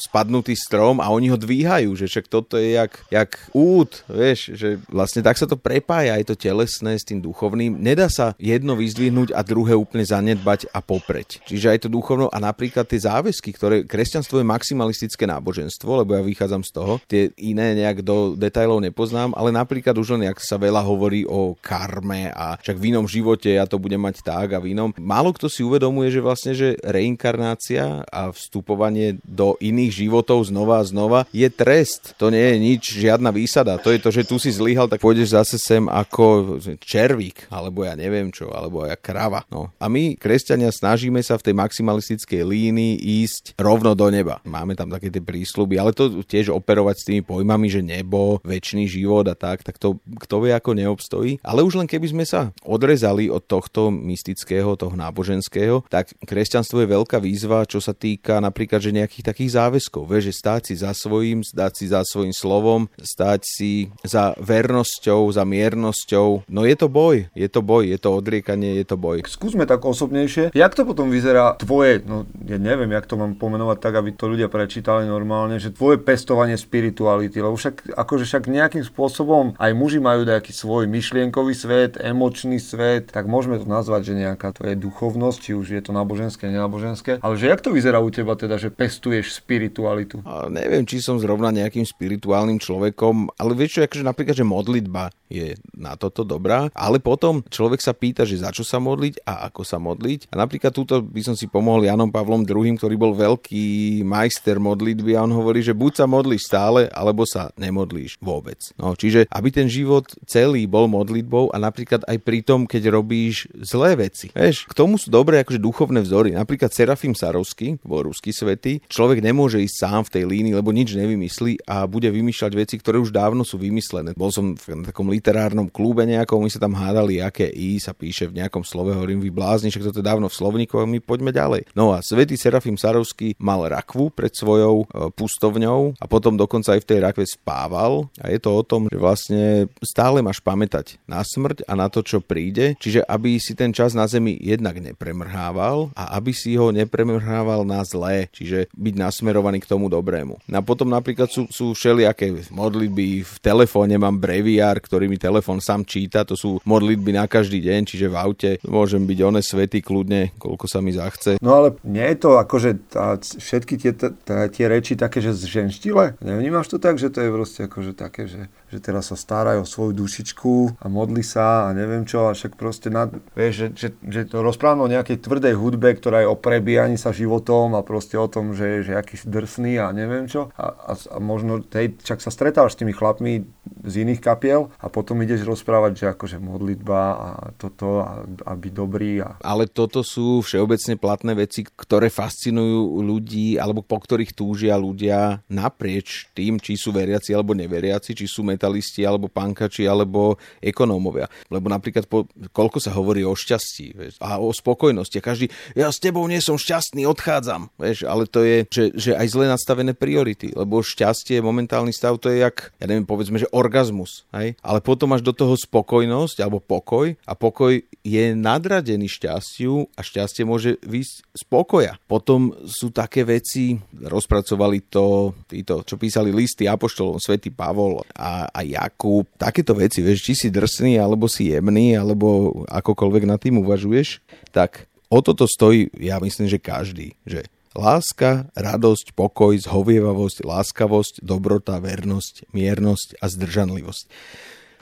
spadnutý strom a oni ho dvíhajú, že však toto to je jak, jak út, vieš, že vlastne tak sa to prepája aj to telesné s tým duchovným. Nedá sa jedno vyzdvihnúť a druhé úplne zanedbať a popreť. Čiže aj to duchovno a napríklad tie záväzky, ktoré kresťanstvo je maximalistické náboženstvo, lebo ja vychádzam z toho, tie iné nejak do detajlov nepoznám, ale napríklad už len jak sa veľa hovorí o karme a však v inom živote ja to budem mať tak a v inom. Málo kto si uvedomuje, že vlastne, že reinkarnácia a vstupovanie do iných životov znova a znova je trest. To nie nie je nič, žiadna výsada. To je to, že tu si zlyhal, tak pôjdeš zase sem ako červík, alebo ja neviem čo, alebo ja krava. No. A my, kresťania, snažíme sa v tej maximalistickej línii ísť rovno do neba. Máme tam také tie prísľuby, ale to tiež operovať s tými pojmami, že nebo, väčší život a tak, tak to kto vie ako neobstojí. Ale už len keby sme sa odrezali od tohto mystického, toho náboženského, tak kresťanstvo je veľká výzva, čo sa týka napríklad, že nejakých takých záväzkov. Vieš, že stáť si za svojím, stáť si za svojím slovom, stať si za vernosťou, za miernosťou. No je to boj, je to boj, je to odriekanie, je to boj. Skúsme tak osobnejšie. Jak to potom vyzerá tvoje, no ja neviem, jak to mám pomenovať tak, aby to ľudia prečítali normálne, že tvoje pestovanie spirituality, lebo však akože však nejakým spôsobom aj muži majú nejaký svoj myšlienkový svet, emočný svet, tak môžeme to nazvať, že nejaká to je duchovnosť, či už je to náboženské, nenáboženské. Ale že jak to vyzerá u teba teda, že pestuješ spiritualitu? A neviem, či som zrovna nejakým spirituálnym spirituálnym človekom, ale vieš čo, akože napríklad, že modlitba je na toto dobrá, ale potom človek sa pýta, že za čo sa modliť a ako sa modliť. A napríklad túto by som si pomohol Janom Pavlom II, ktorý bol veľký majster modlitby a on hovorí, že buď sa modlíš stále, alebo sa nemodlíš vôbec. No, čiže aby ten život celý bol modlitbou a napríklad aj pri tom, keď robíš zlé veci. Vieš, k tomu sú dobré akože duchovné vzory. Napríklad Serafim Sarovský, bol ruský svetý, človek nemôže ísť sám v tej línii, lebo nič nevymyslí a bude vymýšľať veci, ktoré už dávno sú vymyslené. Bol som v takom literárnom klube nejakom, my sa tam hádali, aké I sa píše v nejakom slove, hovorím, vy blázni, však toto je dávno v slovníku my poďme ďalej. No a svätý Serafim Sarovský mal rakvu pred svojou e, pustovňou a potom dokonca aj v tej rakve spával a je to o tom, že vlastne stále máš pamätať na smrť a na to, čo príde, čiže aby si ten čas na zemi jednak nepremrhával a aby si ho nepremrhával na zlé, čiže byť nasmerovaný k tomu dobrému. A potom napríklad sú, sú všeli všelijaké modlitby. V telefóne mám breviár, ktorý mi telefón sám číta. To sú modlitby na každý deň, čiže v aute môžem byť one svety kľudne, koľko sa mi zachce. No ale nie je to akože tá, všetky tie, tá, tie reči také, že zženštile? Nevnímaš to tak, že to je proste akože také, že, že teraz sa starajú o svoju dušičku a modli sa a neviem čo, a však proste, nad, vieš, že, že, že to rozprávam o nejakej tvrdej hudbe, ktorá je o prebíjaní sa životom a proste o tom, že, že aký si drsný a neviem čo. A, a, a možno, tej, čak sa stretávaš s tými chlapmi z iných kapiel a potom ideš rozprávať, že akože modlitba a toto a, a byť dobrý. A... Ale toto sú všeobecne platné veci, ktoré fascinujú ľudí alebo po ktorých túžia ľudia naprieč tým, či sú veriaci alebo neveriaci, či sú metalisti alebo pankači alebo ekonómovia. Lebo napríklad po, koľko sa hovorí o šťastí vieš, a o spokojnosti. Každý, ja s tebou nie som šťastný, odchádzam. Vieš, ale to je, že, že aj zle nastavené priority, lebo šťastie, momentálny stav, to je jak, ja neviem, povedzme, že orgazmus. Hej? Ale potom máš do toho spokojnosť alebo pokoj a pokoj je nadradený šťastiu a šťastie môže vysť z pokoja. Potom sú také veci, rozpracovali to títo, čo písali listy apoštolom, svätý Pavol a, a Jakub, takéto veci, vieš, či si drsný, alebo si jemný, alebo akokoľvek nad tým uvažuješ, tak o toto stojí, ja myslím, že každý, že Láska, radosť, pokoj, zhovievavosť, láskavosť, dobrota, vernosť, miernosť a zdržanlivosť.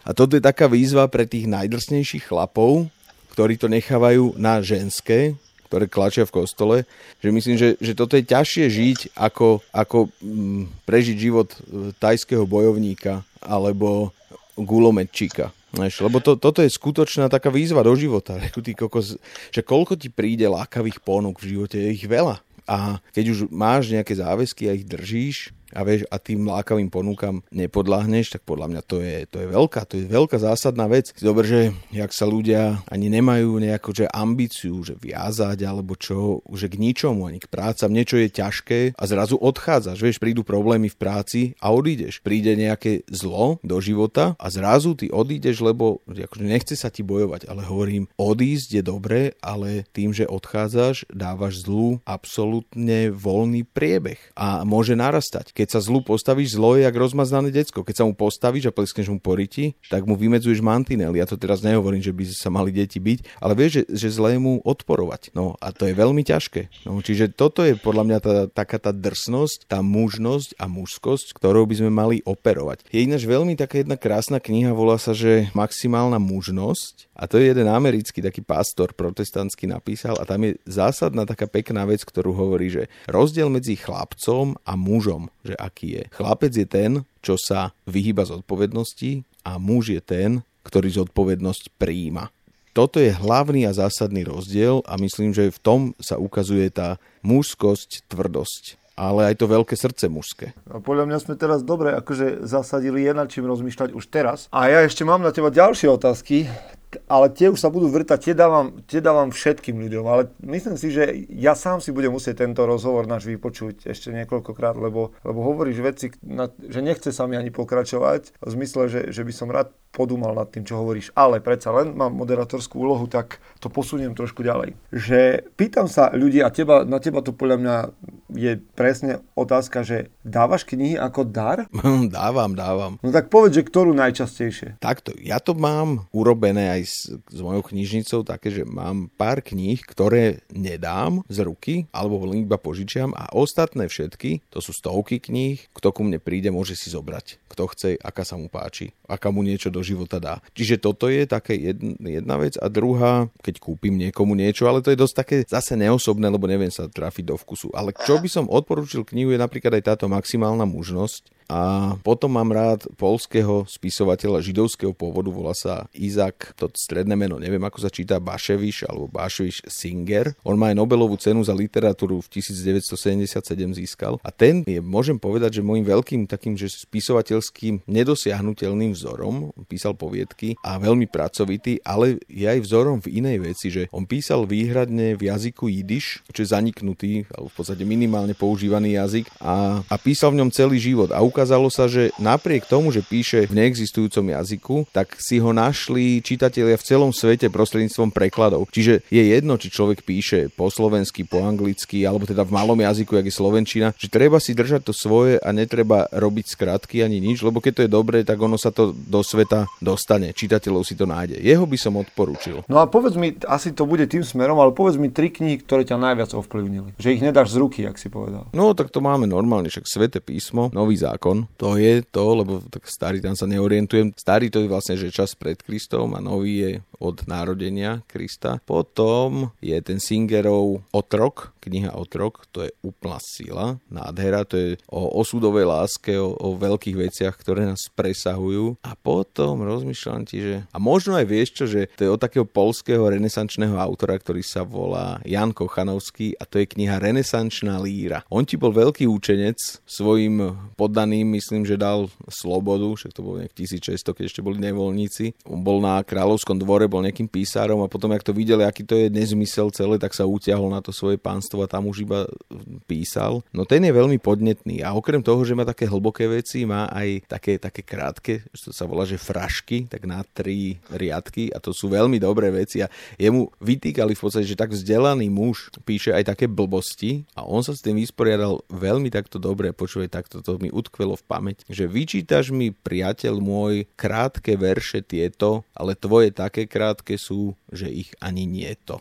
A toto je taká výzva pre tých najdrsnejších chlapov, ktorí to nechávajú na ženské, ktoré klačia v kostole, že myslím, že, že toto je ťažšie žiť, ako, ako mm, prežiť život e, tajského bojovníka alebo gulometčíka. Lebo to, toto je skutočná taká výzva do života. Ty kokos, že koľko ti príde lákavých ponúk v živote, je ich veľa. A keď už máš nejaké záväzky a ich držíš, a vieš, a tým lákavým ponúkam nepodláhneš, tak podľa mňa to je, to je veľká, to je veľká zásadná vec. Dobre, že jak sa ľudia ani nemajú nejakú že ambíciu, že viazať alebo čo, že k ničomu, ani k prácam, niečo je ťažké a zrazu odchádzaš, vieš, prídu problémy v práci a odídeš. Príde nejaké zlo do života a zrazu ty odídeš, lebo akože nechce sa ti bojovať, ale hovorím, odísť je dobré, ale tým, že odchádzaš, dávaš zlu absolútne voľný priebeh a môže narastať keď sa zlu postavíš, zlo je jak rozmaznané decko. Keď sa mu postavíš a pleskneš mu poriti, tak mu vymedzuješ mantinely. Ja to teraz nehovorím, že by sa mali deti byť, ale vieš, že, že zlému odporovať. No a to je veľmi ťažké. No, čiže toto je podľa mňa tá, taká tá drsnosť, tá mužnosť a mužskosť, ktorou by sme mali operovať. Je ináč veľmi taká jedna krásna kniha, volá sa, že Maximálna mužnosť. A to je jeden americký taký pastor protestantský napísal a tam je zásadná taká pekná vec, ktorú hovorí, že rozdiel medzi chlapcom a mužom, že aký je. Chlapec je ten, čo sa vyhýba zodpovednosti a muž je ten, ktorý zodpovednosť prijíma. Toto je hlavný a zásadný rozdiel a myslím, že v tom sa ukazuje tá mužskosť, tvrdosť ale aj to veľké srdce mužské. A podľa mňa sme teraz dobre akože zasadili je nad čím rozmýšľať už teraz. A ja ešte mám na teba ďalšie otázky ale tie už sa budú vrtať, tie dávam, tie dávam všetkým ľuďom, ale myslím si, že ja sám si budem musieť tento rozhovor náš vypočuť ešte niekoľkokrát, lebo, lebo hovoríš veci, na, že nechce sa mi ani pokračovať, v zmysle, že, že by som rád podúmal nad tým, čo hovoríš, ale predsa len mám moderatorskú úlohu, tak to posuniem trošku ďalej. Že pýtam sa ľudí, a teba, na teba to podľa mňa je presne otázka, že dávaš knihy ako dar? dávam, dávam. No tak povedz, že ktorú najčastejšie? Takto, ja to mám urobené aj aj s, s mojou knižnicou také, že mám pár kníh, ktoré nedám z ruky, alebo len iba požičiam a ostatné všetky, to sú stovky kníh, kto ku mne príde, môže si zobrať. Kto chce, aká sa mu páči, aká mu niečo do života dá. Čiže toto je také jedna, jedna vec a druhá, keď kúpim niekomu niečo, ale to je dosť také zase neosobné, lebo neviem sa trafiť do vkusu. Ale čo by som odporučil knihu je napríklad aj táto maximálna mužnosť, a potom mám rád polského spisovateľa židovského pôvodu, volá sa Izak, to stredné meno, neviem ako sa číta, Baševiš alebo Baševiš Singer. On má aj Nobelovú cenu za literatúru v 1977 získal. A ten je, môžem povedať, že môjim veľkým takým, že spisovateľským nedosiahnutelným vzorom. On písal poviedky a veľmi pracovitý, ale je aj vzorom v inej veci, že on písal výhradne v jazyku jidiš, čo je zaniknutý, alebo v podstate minimálne používaný jazyk a, a písal v ňom celý život a ukázal ukázalo sa, že napriek tomu, že píše v neexistujúcom jazyku, tak si ho našli čitatelia v celom svete prostredníctvom prekladov. Čiže je jedno, či človek píše po slovensky, po anglicky, alebo teda v malom jazyku, jak je slovenčina, že treba si držať to svoje a netreba robiť skratky ani nič, lebo keď to je dobré, tak ono sa to do sveta dostane. Čitateľov si to nájde. Jeho by som odporúčil. No a povedz mi, asi to bude tým smerom, ale povedz mi tri knihy, ktoré ťa najviac ovplyvnili. Že ich nedáš z ruky, ak si povedal. No tak to máme normálne, však Svete písmo, Nový zákon, zákon, to je to, lebo tak starý tam sa neorientujem. Starý to je vlastne, že čas pred Kristom a nový je od narodenia Krista. Potom je ten Singerov Otrok, kniha Otrok, to je úplná sila, nádhera, to je o osudovej láske, o, o veľkých veciach, ktoré nás presahujú. A potom rozmýšľam ti, že... A možno aj vieš čo, že to je od takého polského renesančného autora, ktorý sa volá Jan Kochanovský a to je kniha Renesančná líra. On ti bol veľký učenec, svojim poddaným myslím, že dal slobodu, však to bolo nejak 1600, keď ešte boli nevoľníci. On bol na kráľovskom dvore, bol nejakým písarom a potom, ak to videli, aký to je nezmysel celé, tak sa utiahol na to svoje pánstvo a tam už iba písal. No ten je veľmi podnetný a okrem toho, že má také hlboké veci, má aj také, také krátke, to sa volá, že frašky, tak na tri riadky a to sú veľmi dobré veci a jemu vytýkali v podstate, že tak vzdelaný muž píše aj také blbosti a on sa s tým vysporiadal veľmi takto dobre, počuje takto to mi utkvelo v pamäť, že vyčítaš mi, priateľ môj, krátke verše tieto, ale tvoje také krátke sú, že ich ani nie to.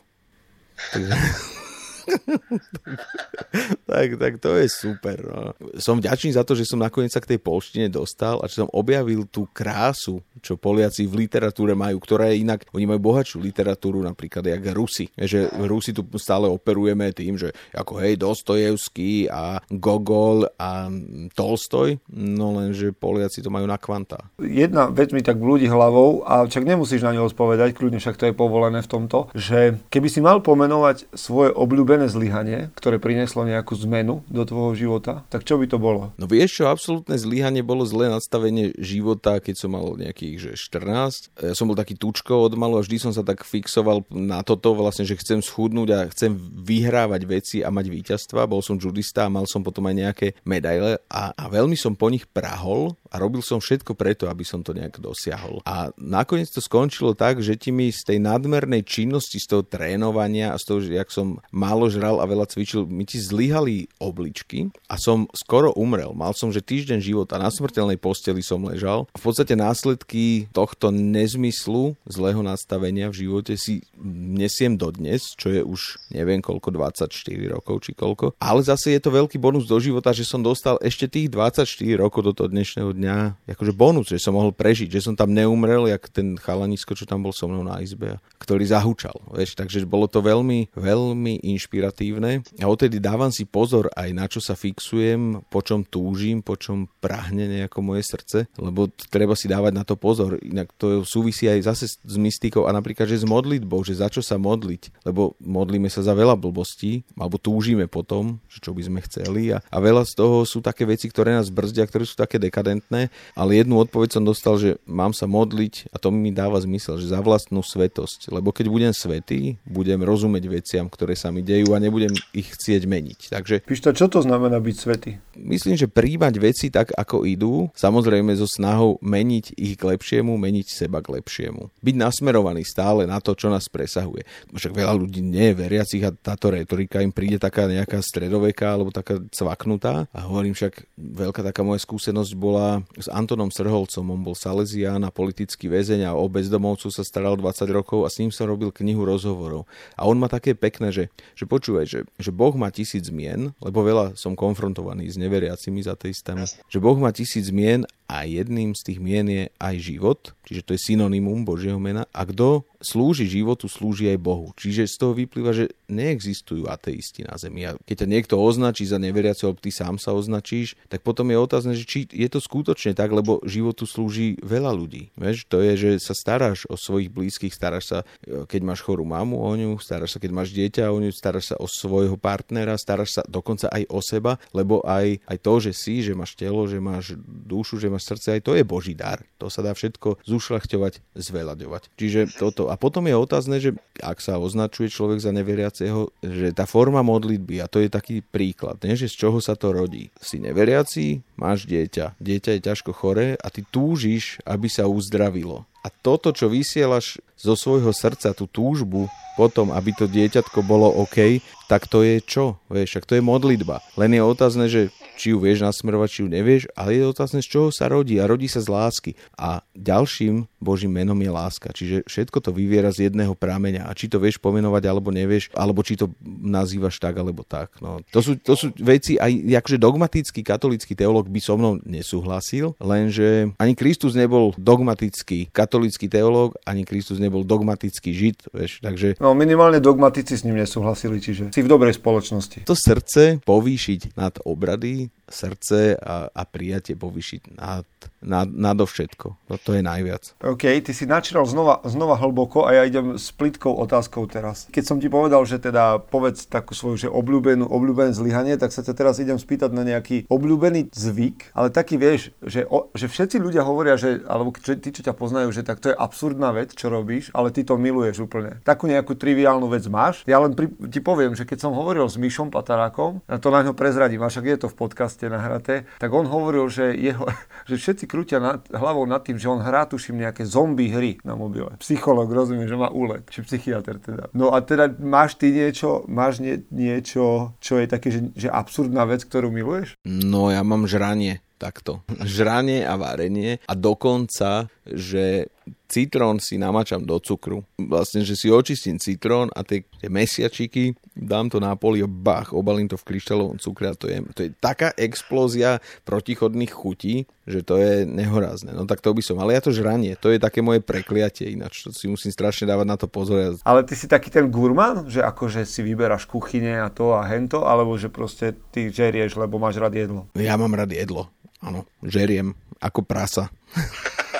Tak, tak to je super. No. Som vďačný za to, že som nakoniec sa k tej polštine dostal a že som objavil tú krásu, čo Poliaci v literatúre majú, ktorá je inak, oni majú bohatšiu literatúru napríklad jak Rusi. Že Rusi tu stále operujeme tým, že ako hej, Dostojevský a Gogol a Tolstoj, no lenže Poliaci to majú na kvanta. Jedna vec mi tak blúdi hlavou a však nemusíš na ňu odpovedať, kľudne však to je povolené v tomto, že keby si mal pomenovať svoje obľúbené obľúbené zlyhanie, ktoré prinieslo nejakú zmenu do tvojho života, tak čo by to bolo? No vieš čo, absolútne zlyhanie bolo zlé nastavenie života, keď som mal nejakých že 14. Ja som bol taký tučko od malu a vždy som sa tak fixoval na toto vlastne, že chcem schudnúť a chcem vyhrávať veci a mať víťazstva. Bol som judista a mal som potom aj nejaké medaile a, a veľmi som po nich prahol a robil som všetko preto, aby som to nejak dosiahol. A nakoniec to skončilo tak, že ti mi z tej nadmernej činnosti, z toho trénovania a z toho, že jak som málo žral a veľa cvičil, mi ti zlyhali obličky a som skoro umrel. Mal som, že týždeň života na smrteľnej posteli som ležal. V podstate následky tohto nezmyslu, zlého nastavenia v živote si nesiem dodnes, čo je už neviem koľko, 24 rokov či koľko. Ale zase je to veľký bonus do života, že som dostal ešte tých 24 rokov do toho dnešného dňa akože bonus, že som mohol prežiť, že som tam neumrel, jak ten chalanisko, čo tam bol so mnou na izbe, ktorý zahučal. Vieš, takže bolo to veľmi, veľmi inšpiratívne a odtedy dávam si pozor aj na čo sa fixujem, po čom túžim, po čom prahne nejako moje srdce, lebo treba si dávať na to pozor, inak to súvisí aj zase s mystikou a napríklad, že s modlitbou, že za čo sa modliť, lebo modlíme sa za veľa blbostí, alebo túžime potom, že čo by sme chceli a, a veľa z toho sú také veci, ktoré nás brzdia, ktoré sú také dekadentné podstatné, ale jednu odpoveď som dostal, že mám sa modliť a to mi dáva zmysel, že za vlastnú svetosť. Lebo keď budem svetý, budem rozumieť veciam, ktoré sa mi dejú a nebudem ich chcieť meniť. Takže... Píšta, čo to znamená byť svetý? Myslím, že príjmať veci tak, ako idú, samozrejme so snahou meniť ich k lepšiemu, meniť seba k lepšiemu. Byť nasmerovaný stále na to, čo nás presahuje. Však veľa ľudí nie je veriacich a táto retorika im príde taká nejaká stredoveká alebo taká cvaknutá. A hovorím však, veľká taká moja skúsenosť bola s Antonom Srholcom. On bol Salesián a politický väzeň a o bezdomovcu sa staral 20 rokov a s ním som robil knihu rozhovorov. A on má také pekné, že, že počúvaj, že, že Boh má tisíc zmien, lebo veľa som konfrontovaný s neveriacimi za ateistami, že Boh má tisíc zmien a jedným z tých mien je aj život, čiže to je synonymum Božieho mena. A kto slúži životu, slúži aj Bohu. Čiže z toho vyplýva, že neexistujú ateisti na Zemi. A keď ťa niekto označí za neveriaceho, ty sám sa označíš, tak potom je otázne, že či je to skutočne tak, lebo životu slúži veľa ľudí. Vieš, to je, že sa staráš o svojich blízkych, staráš sa, keď máš chorú mamu o ňu, staráš sa, keď máš dieťa o ňu, staráš sa o svojho partnera, staráš sa dokonca aj o seba, lebo aj, aj to, že si, že máš telo, že máš dušu, že máš srdce, aj to je Boží dar. To sa dá všetko zušľachťovať, zveľaďovať. Čiže toto. A potom je otázne, že ak sa označuje človek za neveriaceho, že tá forma modlitby, a to je taký príklad, nie? že z čoho sa to rodí. Si neveriaci, máš dieťa. Dieťa je ťažko choré a ty túžiš, aby sa uzdravilo. A toto, čo vysielaš zo svojho srdca, tú túžbu potom, aby to dieťatko bolo OK, tak to je čo? Vieš, ak to je modlitba. Len je otázne, že či ju vieš nasmerovať, či ju nevieš, ale je otázne, z čoho sa rodí a rodí sa z lásky. A ďalším Božím menom je láska. Čiže všetko to vyviera z jedného prameňa a či to vieš pomenovať alebo nevieš, alebo či to nazývaš tak alebo tak. No, to, sú, to sú veci, aj akože dogmatický katolický teológ by so mnou nesúhlasil, lenže ani Kristus nebol dogmatický katolický teológ, ani Kristus nebol dogmatický žid, vieš, takže... No minimálne dogmatici s ním nesúhlasili, čiže si v dobrej spoločnosti. To srdce povýšiť nad obrady, srdce a, a prijatie povýšiť nad, nad, nadovšetko. To je najviac. OK, ty si načíral znova, znova hlboko a ja idem s plitkou otázkou teraz. Keď som ti povedal, že teda povedz takú svoju, že obľúbenú, obľúbené zlyhanie, tak sa ťa teraz idem spýtať na nejaký obľúbený zvyk, ale taký vieš, že, o, že všetci ľudia hovoria, že, alebo čo, tí, čo ťa poznajú, že tak to je absurdná vec, čo robíš, ale ty to miluješ úplne. Takú nejakú triviálnu vec máš. Ja len pri, ti poviem, že keď som hovoril s Myšom Patarákom, ja to na ňo prezradím, a však je to v podcaste nahraté, tak on hovoril, že, jeho, že všetci krútia nad, hlavou nad tým, že on hrá, tuším, nejaké zombie hry na mobile. Psycholog, rozumiem, že má úlet, či psychiatr teda. No a teda máš ty niečo, máš nie, niečo, čo je také, že, že absurdná vec, ktorú miluješ? No ja mám žranie takto. Žranie a varenie a dokonca, že citrón si namačam do cukru. Vlastne, že si očistím citrón a tie, tie mesiačiky dám to na poli a bach, obalím to v kryštálovom cukre a to je, to je taká explózia protichodných chutí, že to je nehorázne. No tak to by som, ale ja to žranie, to je také moje prekliatie ináč, to si musím strašne dávať na to pozor. Ale ty si taký ten gurman, že akože si vyberáš kuchyne a to a hento, alebo že proste ty žerieš, lebo máš rád jedlo? Ja mám rád jedlo, áno, žeriem ako prasa.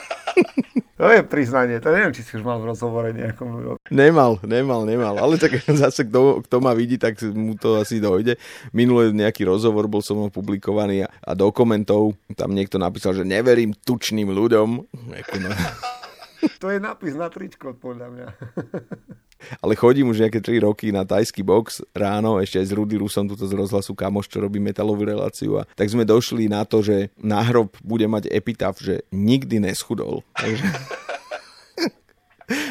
To je priznanie, to neviem, či si už mal v rozhovore nejakom. Nemal, nemal, nemal, ale tak zase kto, kto ma vidí, tak mu to asi dojde. Minulý nejaký rozhovor bol som publikovaný a, a do komentov tam niekto napísal, že neverím tučným ľuďom. To je nápis na tričko, podľa mňa. Ale chodím už nejaké 3 roky na tajský box ráno, ešte aj s Rudy Rusom, tuto z rozhlasu kamoš, čo robí metalovú reláciu a tak sme došli na to, že náhrob bude mať epitaf, že nikdy neschudol. Takže...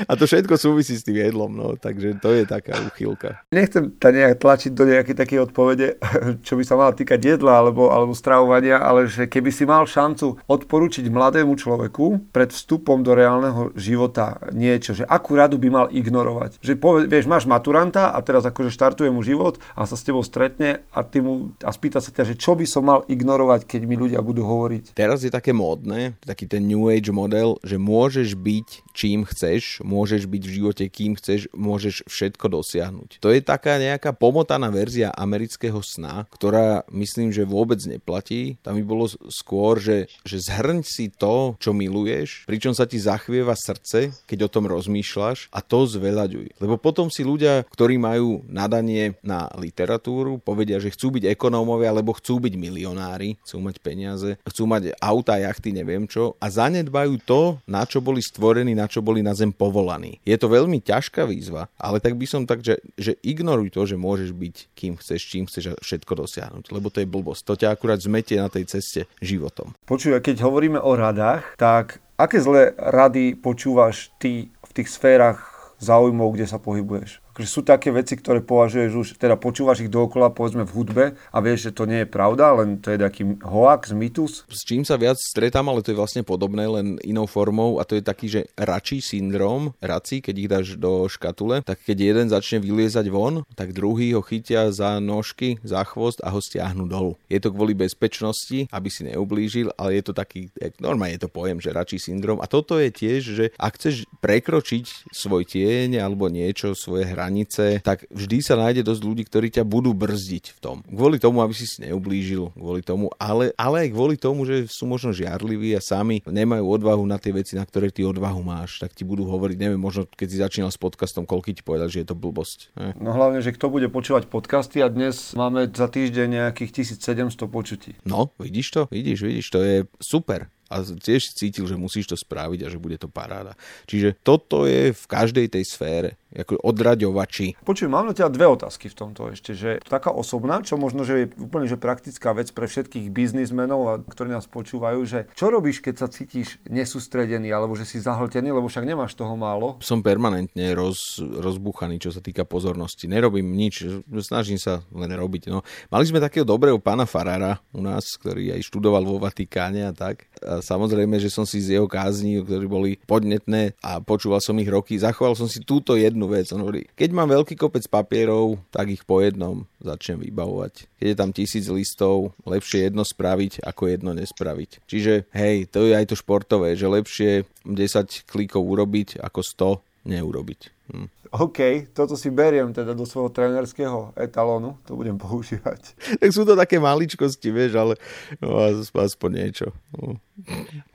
A to všetko súvisí s tým jedlom, no, takže to je taká uchylka. Nechcem ta nejak tlačiť do nejakej také odpovede, čo by sa mala týkať jedla alebo, alebo stravovania, ale že keby si mal šancu odporučiť mladému človeku pred vstupom do reálneho života niečo, že akú radu by mal ignorovať. Že povie, vieš, máš maturanta a teraz akože štartuje mu život a sa s tebou stretne a, ty mu, a spýta sa ťa, že čo by som mal ignorovať, keď mi ľudia budú hovoriť. Teraz je také módne, taký ten New Age model, že môžeš byť čím chceš, môžeš byť v živote kým chceš, môžeš všetko dosiahnuť. To je taká nejaká pomotaná verzia amerického sna, ktorá myslím, že vôbec neplatí. Tam by bolo skôr, že, že zhrň si to, čo miluješ, pričom sa ti zachvieva srdce, keď o tom rozmýšľaš a to zveľaďuj. Lebo potom si ľudia, ktorí majú nadanie na literatúru, povedia, že chcú byť ekonómovia, alebo chcú byť milionári, chcú mať peniaze, chcú mať auta, jachty, neviem čo a zanedbajú to, na čo boli stvorení na čo boli na zem povolaní. Je to veľmi ťažká výzva, ale tak by som tak, že, že ignoruj to, že môžeš byť kým chceš, čím chceš všetko dosiahnuť, lebo to je blbosť. To ťa akurát zmetie na tej ceste životom. Počuj, keď hovoríme o radách, tak aké zlé rady počúvaš ty v tých sférach záujmov, kde sa pohybuješ? Že sú také veci, ktoré považuješ už, teda počúvaš ich dookola, povedzme v hudbe a vieš, že to nie je pravda, len to je taký hoax, mýtus. S čím sa viac stretám, ale to je vlastne podobné, len inou formou a to je taký, že račí syndrom, raci, keď ich dáš do škatule, tak keď jeden začne vyliezať von, tak druhý ho chytia za nožky, za chvost a ho stiahnu dolu. Je to kvôli bezpečnosti, aby si neublížil, ale je to taký, normálne je to pojem, že račí syndrom a toto je tiež, že ak chceš prekročiť svoj tieň alebo niečo, svoje hranie, hranice, tak vždy sa nájde dosť ľudí, ktorí ťa budú brzdiť v tom. Kvôli tomu, aby si si neublížil, kvôli tomu, ale, ale aj kvôli tomu, že sú možno žiarliví a sami nemajú odvahu na tie veci, na ktoré ty odvahu máš, tak ti budú hovoriť, neviem, možno keď si začínal s podcastom, koľko ti povedal, že je to blbosť. Ne? No hlavne, že kto bude počúvať podcasty a dnes máme za týždeň nejakých 1700 počutí. No, vidíš to? Vidíš, vidíš, to je super A tiež cítil, že musíš to spraviť a že bude to paráda. Čiže toto je v každej tej sfére ako odraďovači. Počujem, mám na teba dve otázky v tomto ešte, že taká osobná, čo možno, že je úplne že praktická vec pre všetkých biznismenov, ktorí nás počúvajú, že čo robíš, keď sa cítiš nesústredený alebo že si zahltený, lebo však nemáš toho málo? Som permanentne roz, rozbúchaný, čo sa týka pozornosti. Nerobím nič, snažím sa len robiť. No. Mali sme takého dobrého pána Farára u nás, ktorý aj študoval vo Vatikáne a tak. A samozrejme, že som si z jeho kázni, ktorí boli podnetné a počúval som ich roky, zachoval som si túto jednu vec. On hovorí, keď mám veľký kopec papierov, tak ich po jednom začnem vybavovať. Keď je tam tisíc listov, lepšie jedno spraviť, ako jedno nespraviť. Čiže hej, to je aj to športové, že lepšie 10 klikov urobiť, ako 100 neurobiť. Hm. OK, toto si beriem teda do svojho trénerského etalónu, to budem používať. Tak sú to také maličkosti, vieš, ale no, aspoň niečo. No.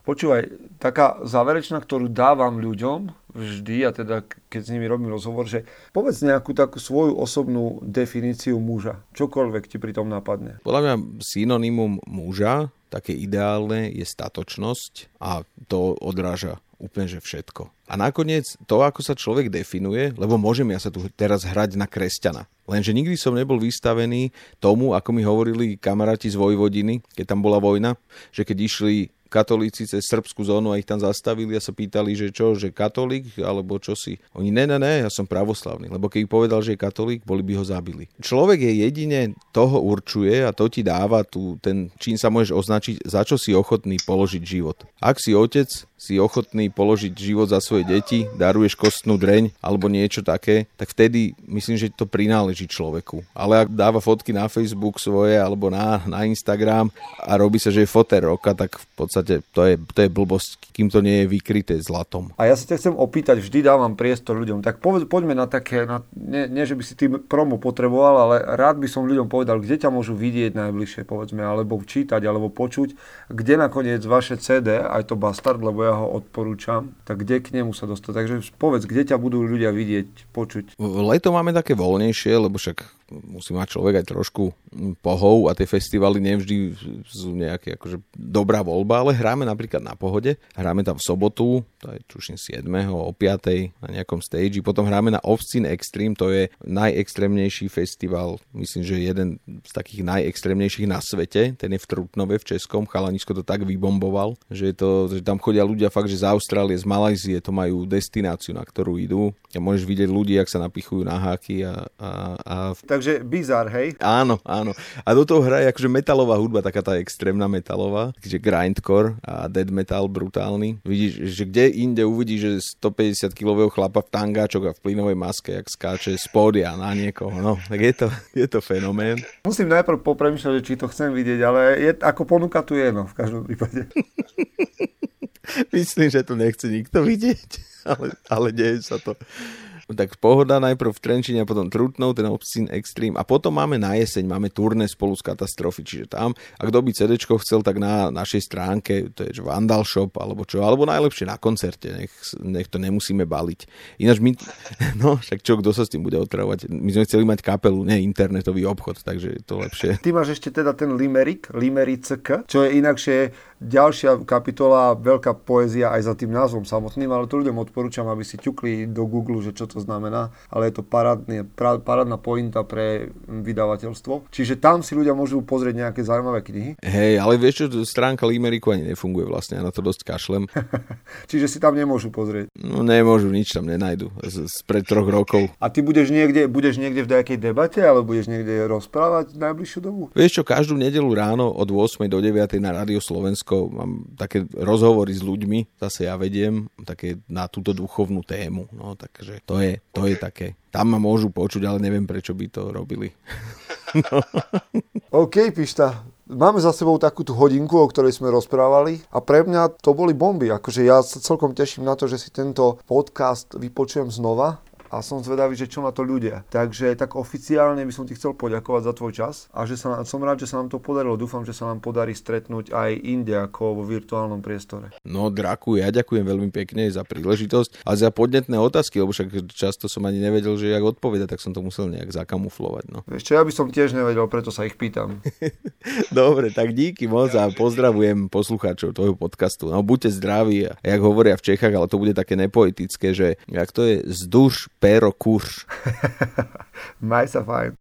Počúvaj, taká záverečná, ktorú dávam ľuďom vždy, a teda keď s nimi robím rozhovor, že povedz nejakú takú svoju osobnú definíciu muža. Čokoľvek ti pri tom napadne. Podľa mňa synonymum muža, také ideálne, je statočnosť a to odráža úplne že všetko. A nakoniec to, ako sa človek definuje, lebo môžem ja sa tu teraz hrať na kresťana. Lenže nikdy som nebol vystavený tomu, ako mi hovorili kamaráti z Vojvodiny, keď tam bola vojna, že keď išli katolíci cez srbskú zónu a ich tam zastavili a sa pýtali, že čo, že katolík, alebo čo si. Oni, ne, ne, ne, ja som pravoslavný, lebo keď povedal, že je katolík, boli by ho zabili. Človek je jedine toho určuje a to ti dáva tu ten, čím sa môžeš označiť, za čo si ochotný položiť život. Ak si otec, si ochotný položiť život za svoje deti, daruješ kostnú dreň alebo niečo také, tak vtedy myslím, že to prináleží človeku. Ale ak dáva fotky na Facebook svoje alebo na, na Instagram a robí sa, že je foter roka, tak v podstate to je, to je blbosť, kým to nie je vykryté zlatom. A ja sa ťa chcem opýtať, vždy dávam priestor ľuďom, tak povedz, poďme na také, na, nie, nie, že by si tým promo potreboval, ale rád by som ľuďom povedal, kde ťa môžu vidieť najbližšie, povedzme, alebo čítať, alebo počuť, kde nakoniec vaše CD, aj to Bastard, lebo ja ho odporúčam, tak kde k nemu sa dostať? Takže povedz, kde ťa budú ľudia vidieť, počuť? Leto máme také voľnejšie, lebo však musí mať človek aj trošku pohov a tie festivaly nevždy sú nejaké akože dobrá voľba, ale hráme napríklad na pohode, hráme tam v sobotu, to je tuším 7. o 5. na nejakom stage, potom hráme na Ovcin Extreme, to je najextrémnejší festival, myslím, že jeden z takých najextrémnejších na svete, ten je v Trutnove v Českom, Chalanisko to tak vybomboval, že, to, že tam chodia ľudia fakt, že z Austrálie, z Malajzie, to majú destináciu, na ktorú idú a môžeš vidieť ľudí, ak sa napichujú na háky a, a, a Takže bizar, hej? Áno, áno. A do toho hraje akože metalová hudba, taká tá extrémna metalová, takže grindcore a dead metal brutálny. Vidíš, že kde inde uvidíš, že 150 kilového chlapa v tangáčok a v plynovej maske, jak skáče z pódia na niekoho. No, tak je to, je to fenomén. Musím najprv popremýšľať, či to chcem vidieť, ale je, ako ponuka tu je, no, v každom prípade. Myslím, že to nechce nikto vidieť, ale, ale deje sa to tak pohoda najprv v Trenčine a potom Trutnov, ten Obscene Extreme a potom máme na jeseň, máme turné spolu s Katastrofy, čiže tam, ak kto by CD chcel, tak na našej stránke, to je Vandal Shop alebo čo, alebo najlepšie na koncerte, nech, nech to nemusíme baliť. Ináč my, no však čo, kto sa s tým bude otravovať? My sme chceli mať kapelu, nie internetový obchod, takže je to lepšie. Ty máš ešte teda ten Limerick, Limerick, čo je inakšie ďalšia kapitola, veľká poézia aj za tým názvom samotným, ale to ľuďom odporúčam, aby si ťukli do Google, že čo to znamená, ale je to parádne, parádna pointa pre vydavateľstvo. Čiže tam si ľudia môžu pozrieť nejaké zaujímavé knihy. Hej, ale vieš čo, stránka Limeriku ani nefunguje vlastne, ja na to dosť kašlem. Čiže si tam nemôžu pozrieť. No nemôžu, nič tam nenajdu. Z, z pred troch rokov. A ty budeš niekde, budeš niekde v nejakej debate, alebo budeš niekde rozprávať najbližšiu dobu? Vieš čo, každú nedelu ráno od 8 do 9 na Radio Slovensko, mám také rozhovory s ľuďmi, zase ja vediem, také na túto duchovnú tému. No, takže to je, to je také. Tam ma môžu počuť, ale neviem, prečo by to robili. no. OK, Pišta, Máme za sebou takú tú hodinku, o ktorej sme rozprávali a pre mňa to boli bomby. Akože ja sa celkom teším na to, že si tento podcast vypočujem znova a som zvedavý, že čo na to ľudia. Takže tak oficiálne by som ti chcel poďakovať za tvoj čas a že sa, som rád, že sa nám to podarilo. Dúfam, že sa nám podarí stretnúť aj inde ako vo virtuálnom priestore. No, Draku, ja ďakujem veľmi pekne za príležitosť a za podnetné otázky, lebo však často som ani nevedel, že jak odpovedať, tak som to musel nejak zakamuflovať. No. Vieš čo, ja by som tiež nevedel, preto sa ich pýtam. Dobre, tak díky moc a pozdravujem poslucháčov tvojho podcastu. No, buďte zdraví, jak hovoria v Čechách, ale to bude také nepoetické, že jak to je zduš, Perocur. Mais erfahren.